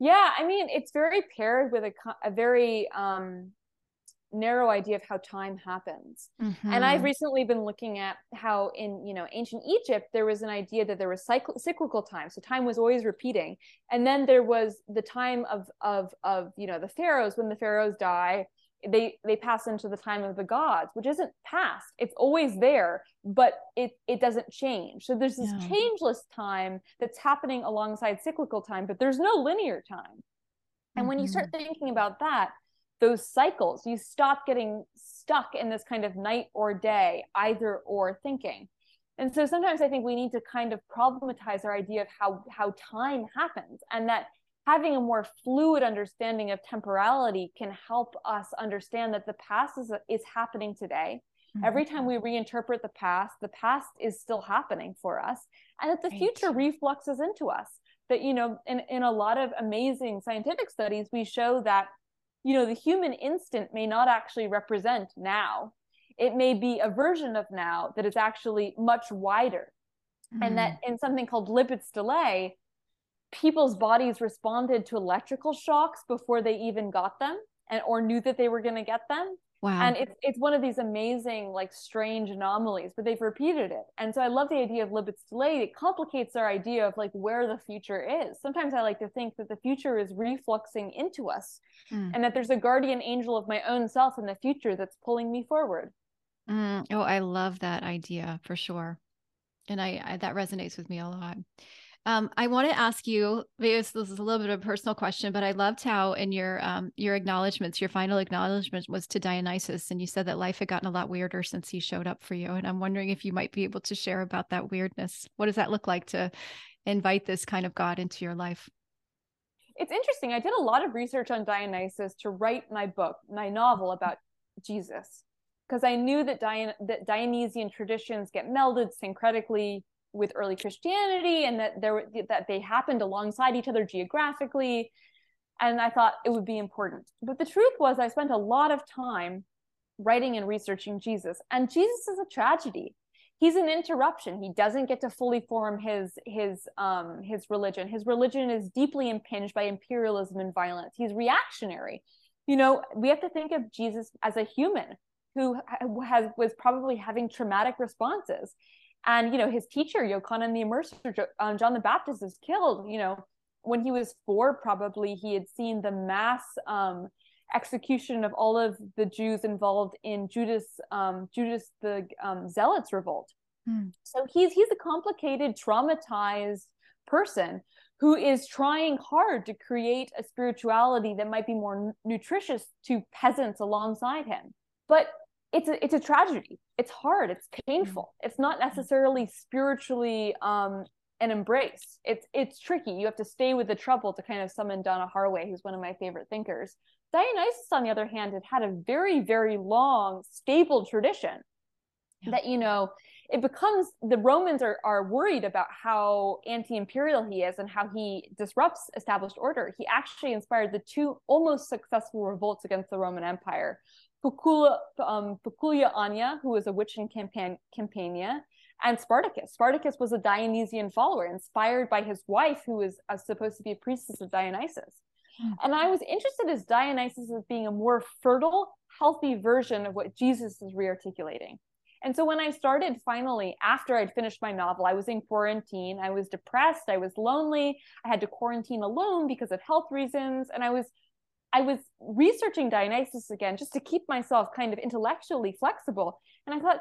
Yeah i mean it's very paired with a, a very um narrow idea of how time happens mm-hmm. and i've mm-hmm. recently been looking at how in you know ancient egypt there was an idea that there was cycl- cyclical time so time was always repeating and then there was the time of of of you know the pharaohs when the pharaohs die they they pass into the time of the gods which isn't past it's always there but it it doesn't change so there's this yeah. changeless time that's happening alongside cyclical time but there's no linear time and mm-hmm. when you start mm-hmm. thinking about that those cycles. You stop getting stuck in this kind of night or day, either or thinking. And so sometimes I think we need to kind of problematize our idea of how how time happens and that having a more fluid understanding of temporality can help us understand that the past is, is happening today. Mm-hmm. Every time we reinterpret the past, the past is still happening for us, and that the right. future refluxes into us. That, you know, in, in a lot of amazing scientific studies, we show that, you know, the human instant may not actually represent now. It may be a version of now that is actually much wider. Mm-hmm. And that mm. in something called Libet's delay, people's bodies responded to electrical shocks before they even got them and or knew that they were going to get them wow. And it's it's one of these amazing like strange anomalies but they've repeated it. And so i love the idea of Libet's delay. It complicates our idea of like where the future is. Sometimes i like to think that the future is refluxing into us mm. and that there's a guardian angel of my own self in the future that's pulling me forward. Mm. oh i love that idea for sure. And I, I that resonates with me a lot um, I want to ask you, this, this is a little bit of a personal question, but I loved how in your um, your acknowledgments, your final acknowledgement was to Dionysus, and you said that life had gotten a lot weirder since he showed up for you. And I'm wondering if you might be able to share about that weirdness. What does that look like to invite this kind of God into your life? It's interesting. I did a lot of research on Dionysus to write my book, my novel about Jesus, because I knew that, Dion- that Dionysian traditions get melded syncretically with early Christianity and that there that they happened alongside each other geographically. And I thought it would be important. But the truth was I spent a lot of time writing and researching Jesus. And Jesus is a tragedy. He's an interruption. He doesn't get to fully form his his um his religion. His religion is deeply impinged by imperialism and violence. He's reactionary. You know, we have to think of Jesus as a human who has was probably having traumatic responses and you know his teacher Yochanan the Immerser, um, John the Baptist is killed. You know when he was four, probably he had seen the mass um, execution of all of the Jews involved in Judas um, Judas the um, Zealots revolt. Hmm. So he's he's a complicated, traumatized person who is trying hard to create a spirituality that might be more nutritious to peasants alongside him. But it's a it's a tragedy. It's hard. It's painful. Mm-hmm. it's not necessarily spiritually um an embrace. It's it's tricky. You have to stay with the trouble to kind of summon donna haraway who's one of my favorite thinkers. Dionysus on the other hand had had a very very long stable tradition yeah. that you know it becomes the romans are, are worried about how anti-imperial he is and how he disrupts established order. He actually inspired the two almost successful revolts against the roman empire Paculla, um, Annia, who was a witch in Campan- Campania, and Spartacus. Spartacus was a Dionysian follower, inspired by his wife, who was uh, supposed to be a priestess of Dionysus. Mm-hmm. And I was interested as Dionysus as being a more fertile, healthy version of what Jesus is rearticulating. And so when I started finally, after I'd finished my novel, I was in quarantine. I was depressed. I was lonely. I had to quarantine alone because of health reasons. And I was I was researching Dionysus again just to keep myself kind of intellectually flexible. And I thought,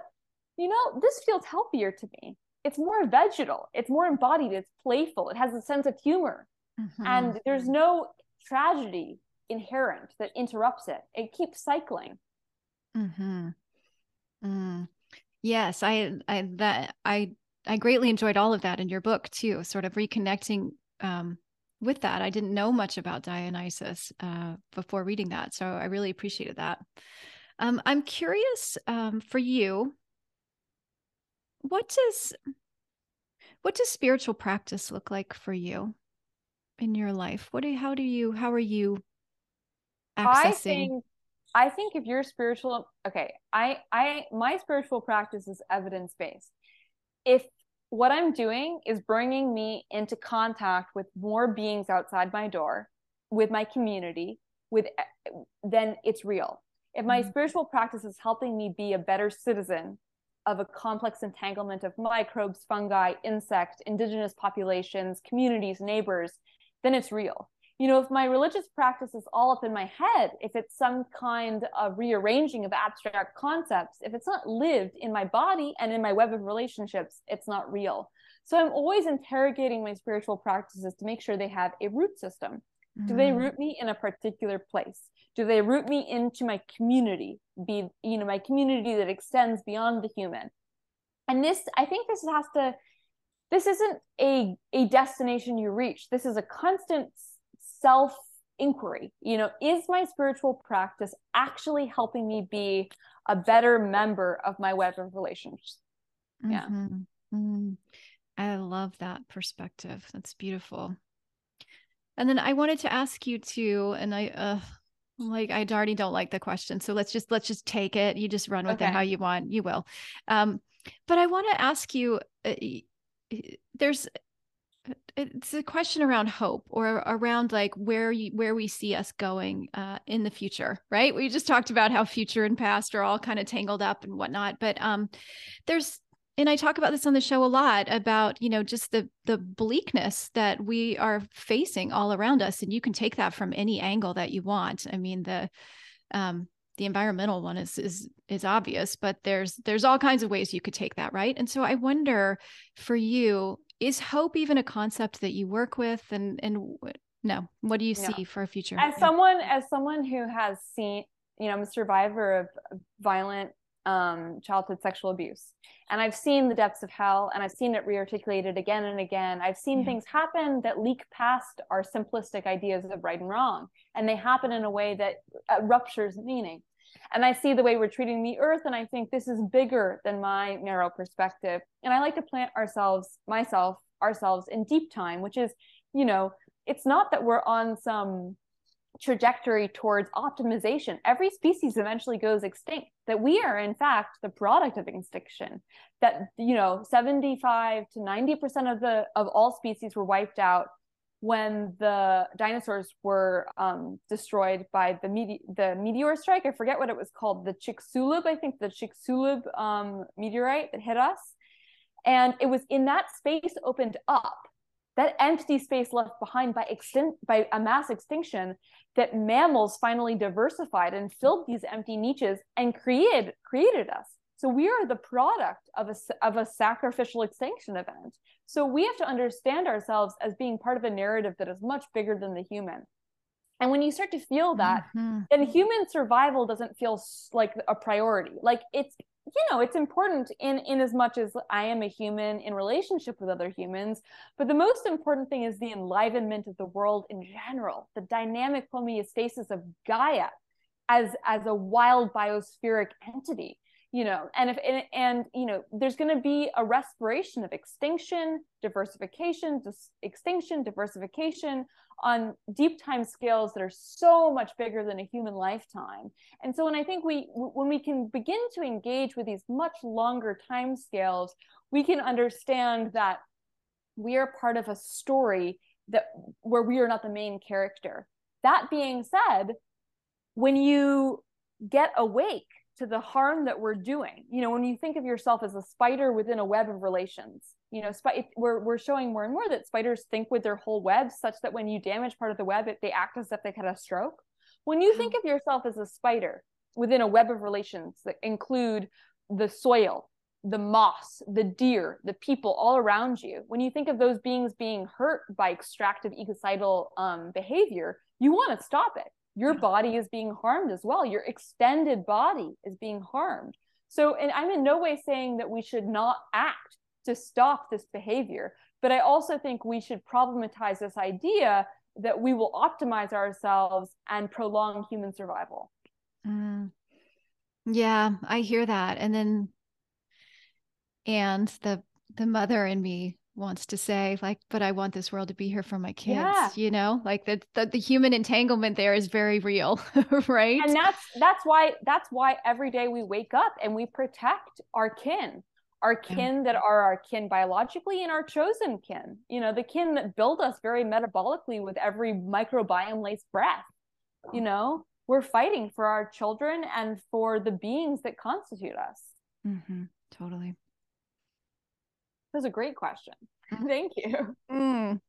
you know, this feels healthier to me. It's more vegetal, it's more embodied, it's playful, it has a sense of humor. Mm-hmm. And there's no tragedy inherent that interrupts it. It keeps cycling. Mm-hmm. Mm. Yes, I, I that I I greatly enjoyed all of that in your book too, sort of reconnecting um, with that. I didn't know much about Dionysus uh, before reading that, so I really appreciated that. Um, I'm curious um, for you. What does what does spiritual practice look like for you in your life? What do you, how do you how are you accessing? I think I think if you're spiritual, okay, I I my spiritual practice is evidence based. If what I'm doing is bringing me into contact with more beings outside my door, with my community, with then it's real. If my mm-hmm. spiritual practice is helping me be a better citizen of a complex entanglement of microbes, fungi, insect, indigenous populations, communities, neighbors, then it's real you know, if my religious practice is all up in my head, if it's some kind of rearranging of abstract concepts, if it's not lived in my body and in my web of relationships, it's not real. So I'm always interrogating my spiritual practices to make sure they have a root system. Do they mm. root me in a particular place? Do they root me into my community, be you know my community that extends beyond the human? And this, I think, this has to. This isn't a a destination you reach. This is a constant self inquiry. You know, is my spiritual practice actually helping me be a better member of my web of relationships? Yeah. Mm-hmm. Mm-hmm. I love that perspective. That's beautiful. And then I wanted to ask you too, and I uh like I already don't like the question. So let's just let's just take it. You just run with okay. it how you want. You will. Um, but I want to ask you uh, there's it's a question around hope or around like where you where we see us going uh, in the future right we just talked about how future and past are all kind of tangled up and whatnot but um there's and I talk about this on the show a lot about, you know, just the the bleakness that we are facing all around us. And you can take that from any angle that you want. I mean, the um the environmental one is is is obvious, but there's there's all kinds of ways you could take that, right? And so I wonder for you, is hope even a concept that you work with and and no, what do you see for a future? As yeah. someone as someone who has seen, you know, I'm a survivor of violent um, childhood sexual abuse. And I've seen the depths of hell and I've seen it rearticulated again and again. I've seen yeah. things happen that leak past our simplistic ideas of right and wrong. And they happen in a way that uh, ruptures meaning. And I see the way we're treating the earth, and I think this is bigger than my narrow perspective. And I like to plant ourselves, myself, ourselves in deep time, which is, you know, it's not that we're on some trajectory towards optimization. Every species eventually goes extinct. That we are, in fact, the product of extinction. That you know, seventy-five to ninety percent of the of all species were wiped out when the dinosaurs were um, destroyed by the mete- the meteor strike. I forget what it was called. The Chicxulub, I think, the Chicxulub um, meteorite that hit us, and it was in that space opened up that empty space left behind by extin- by a mass extinction that mammals finally diversified and filled these empty niches and created created us so we are the product of a of a sacrificial extinction event. So we have to understand ourselves as being part of a narrative that is much bigger than the human. And when you start to feel that mm-hmm. then human survival doesn't feel like a priority. Like it's you know it's important in in as much as i am a human in relationship with other humans but the most important thing is the enlivenment of the world in general the dynamic homeostasis of gaia as as a wild biospheric entity you know and if and, and you know there's going to be a respiration of extinction diversification dis- extinction diversification on deep time scales that are so much bigger than a human lifetime. And so when i think we when we can begin to engage with these much longer time scales we can understand that we are part of a story that where we are not the main character. That being said when you get awake to the harm that we're doing. You know, when you think of yourself as a spider within a web of relations, you know, sp- we're, we're showing more and more that spiders think with their whole web such that when you damage part of the web, it, they act as if they've had a stroke. When you think of yourself as a spider within a web of relations that include the soil, the moss, the deer, the people all around you, when you think of those beings being hurt by extractive ecocidal um, behavior, you want to stop it your body is being harmed as well. Your extended body is being harmed. So and i'm in no way saying that we should not act to stop this behavior but i also think we should problematize this idea that we will optimize ourselves and prolong human survival. Mm. yeah i hear that. And then and the the mother in me wants to say like but i want this world to be here for my kids yeah. you know like the, the, the human entanglement there is very real right and that's that's why that's why every day we wake up and we protect our kin our kin yeah. that are our kin biologically and our chosen kin you know the kin that build us very metabolically with every microbiome laced breath you know we're fighting for our children and for the beings that constitute us mm-hmm. totally was a great question. Thank you. Mm.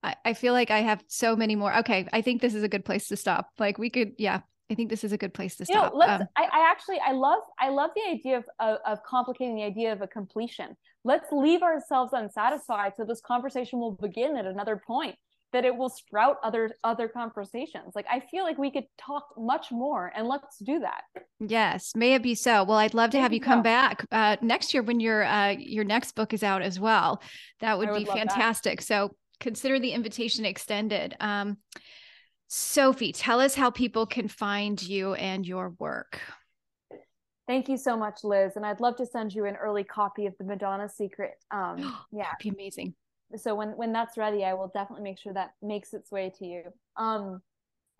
I, I feel like I have so many more. Okay, I think this is a good place to stop. Like we could, yeah, I think this is a good place to stop. You know, let's. Um, I, I, actually, I love, I love the idea of, of, of complicating the idea of a completion. Let's leave ourselves unsatisfied, so this conversation will begin at another point. That it will sprout other other conversations like i feel like we could talk much more and let's do that yes may it be so well i'd love to have you come so. back uh, next year when your uh, your next book is out as well that would, would be fantastic that. so consider the invitation extended um, sophie tell us how people can find you and your work Thank you so much, Liz. And I'd love to send you an early copy of the Madonna Secret. Um, yeah, That'd be amazing so when when that's ready i will definitely make sure that makes its way to you. Um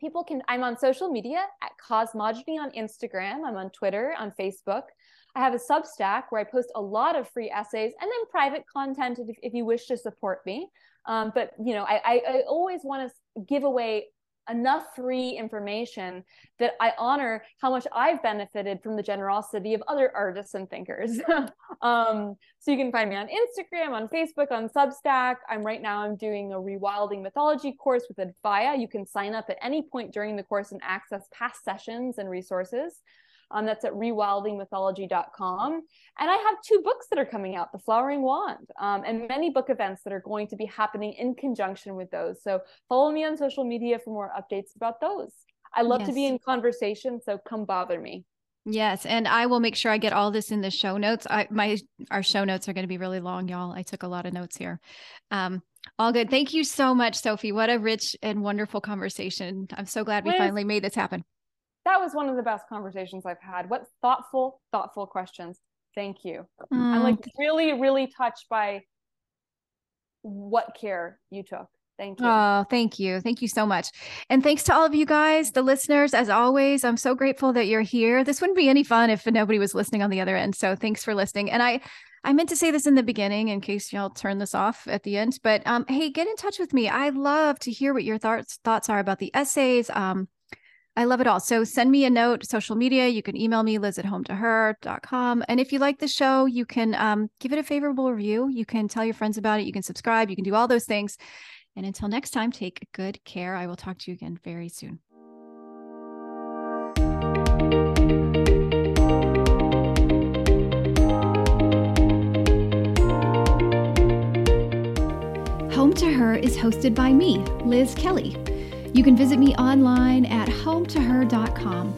people can i'm on social media at cosmogyny on instagram. I'm on twitter on facebook. I have a substack where i post a lot of free essays and then private content if, if you wish to support me. Um, but you know I, I, I always want to give away enough free information that I honor how much I've benefited from the generosity of other artists and thinkers. um, so you can find me on Instagram, on Facebook, on Substack. I'm right now I'm doing a rewilding mythology course with Advaya. You can sign up at any point during the course and access past sessions and resources. Um, that's at rewildingmythology.com. And I have two books that are coming out The Flowering Wand, um, and many book events that are going to be happening in conjunction with those. So follow me on social media for more updates about those. I love yes. to be in conversation, so come bother me. Yes, and I will make sure I get all this in the show notes. I my our show notes are going to be really long, y'all. I took a lot of notes here. Um, all good. Thank you so much, Sophie. What a rich and wonderful conversation. I'm so glad we Liz, finally made this happen that was one of the best conversations I've had. What thoughtful, thoughtful questions. Thank you. Mm. I'm like really, really touched by what care you took. Thank you. Oh, thank you. Thank you so much. And thanks to all of you guys, the listeners, as always. I'm so grateful that you're here. This wouldn't be any fun if nobody was listening on the other end. So thanks for listening. And I, I meant to say this in the beginning in case y'all turn this off at the end, but um, hey, get in touch with me. I love to hear what your thoughts thoughts are about the essays. Um, I love it all. So send me a note, social media. You can email me, liz at home to her.com. And if you like the show, you can um, give it a favorable review. You can tell your friends about it. You can subscribe. You can do all those things. And until next time, take good care. I will talk to you again very soon. Home to Her is hosted by me, Liz Kelly. You can visit me online at hometoher.com,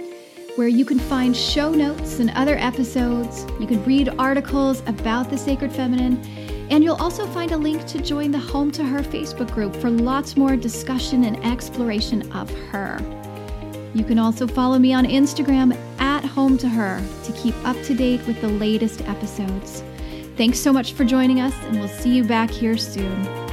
where you can find show notes and other episodes. You can read articles about the sacred feminine, and you'll also find a link to join the Home to Her Facebook group for lots more discussion and exploration of her. You can also follow me on Instagram at Home to Her to keep up to date with the latest episodes. Thanks so much for joining us, and we'll see you back here soon.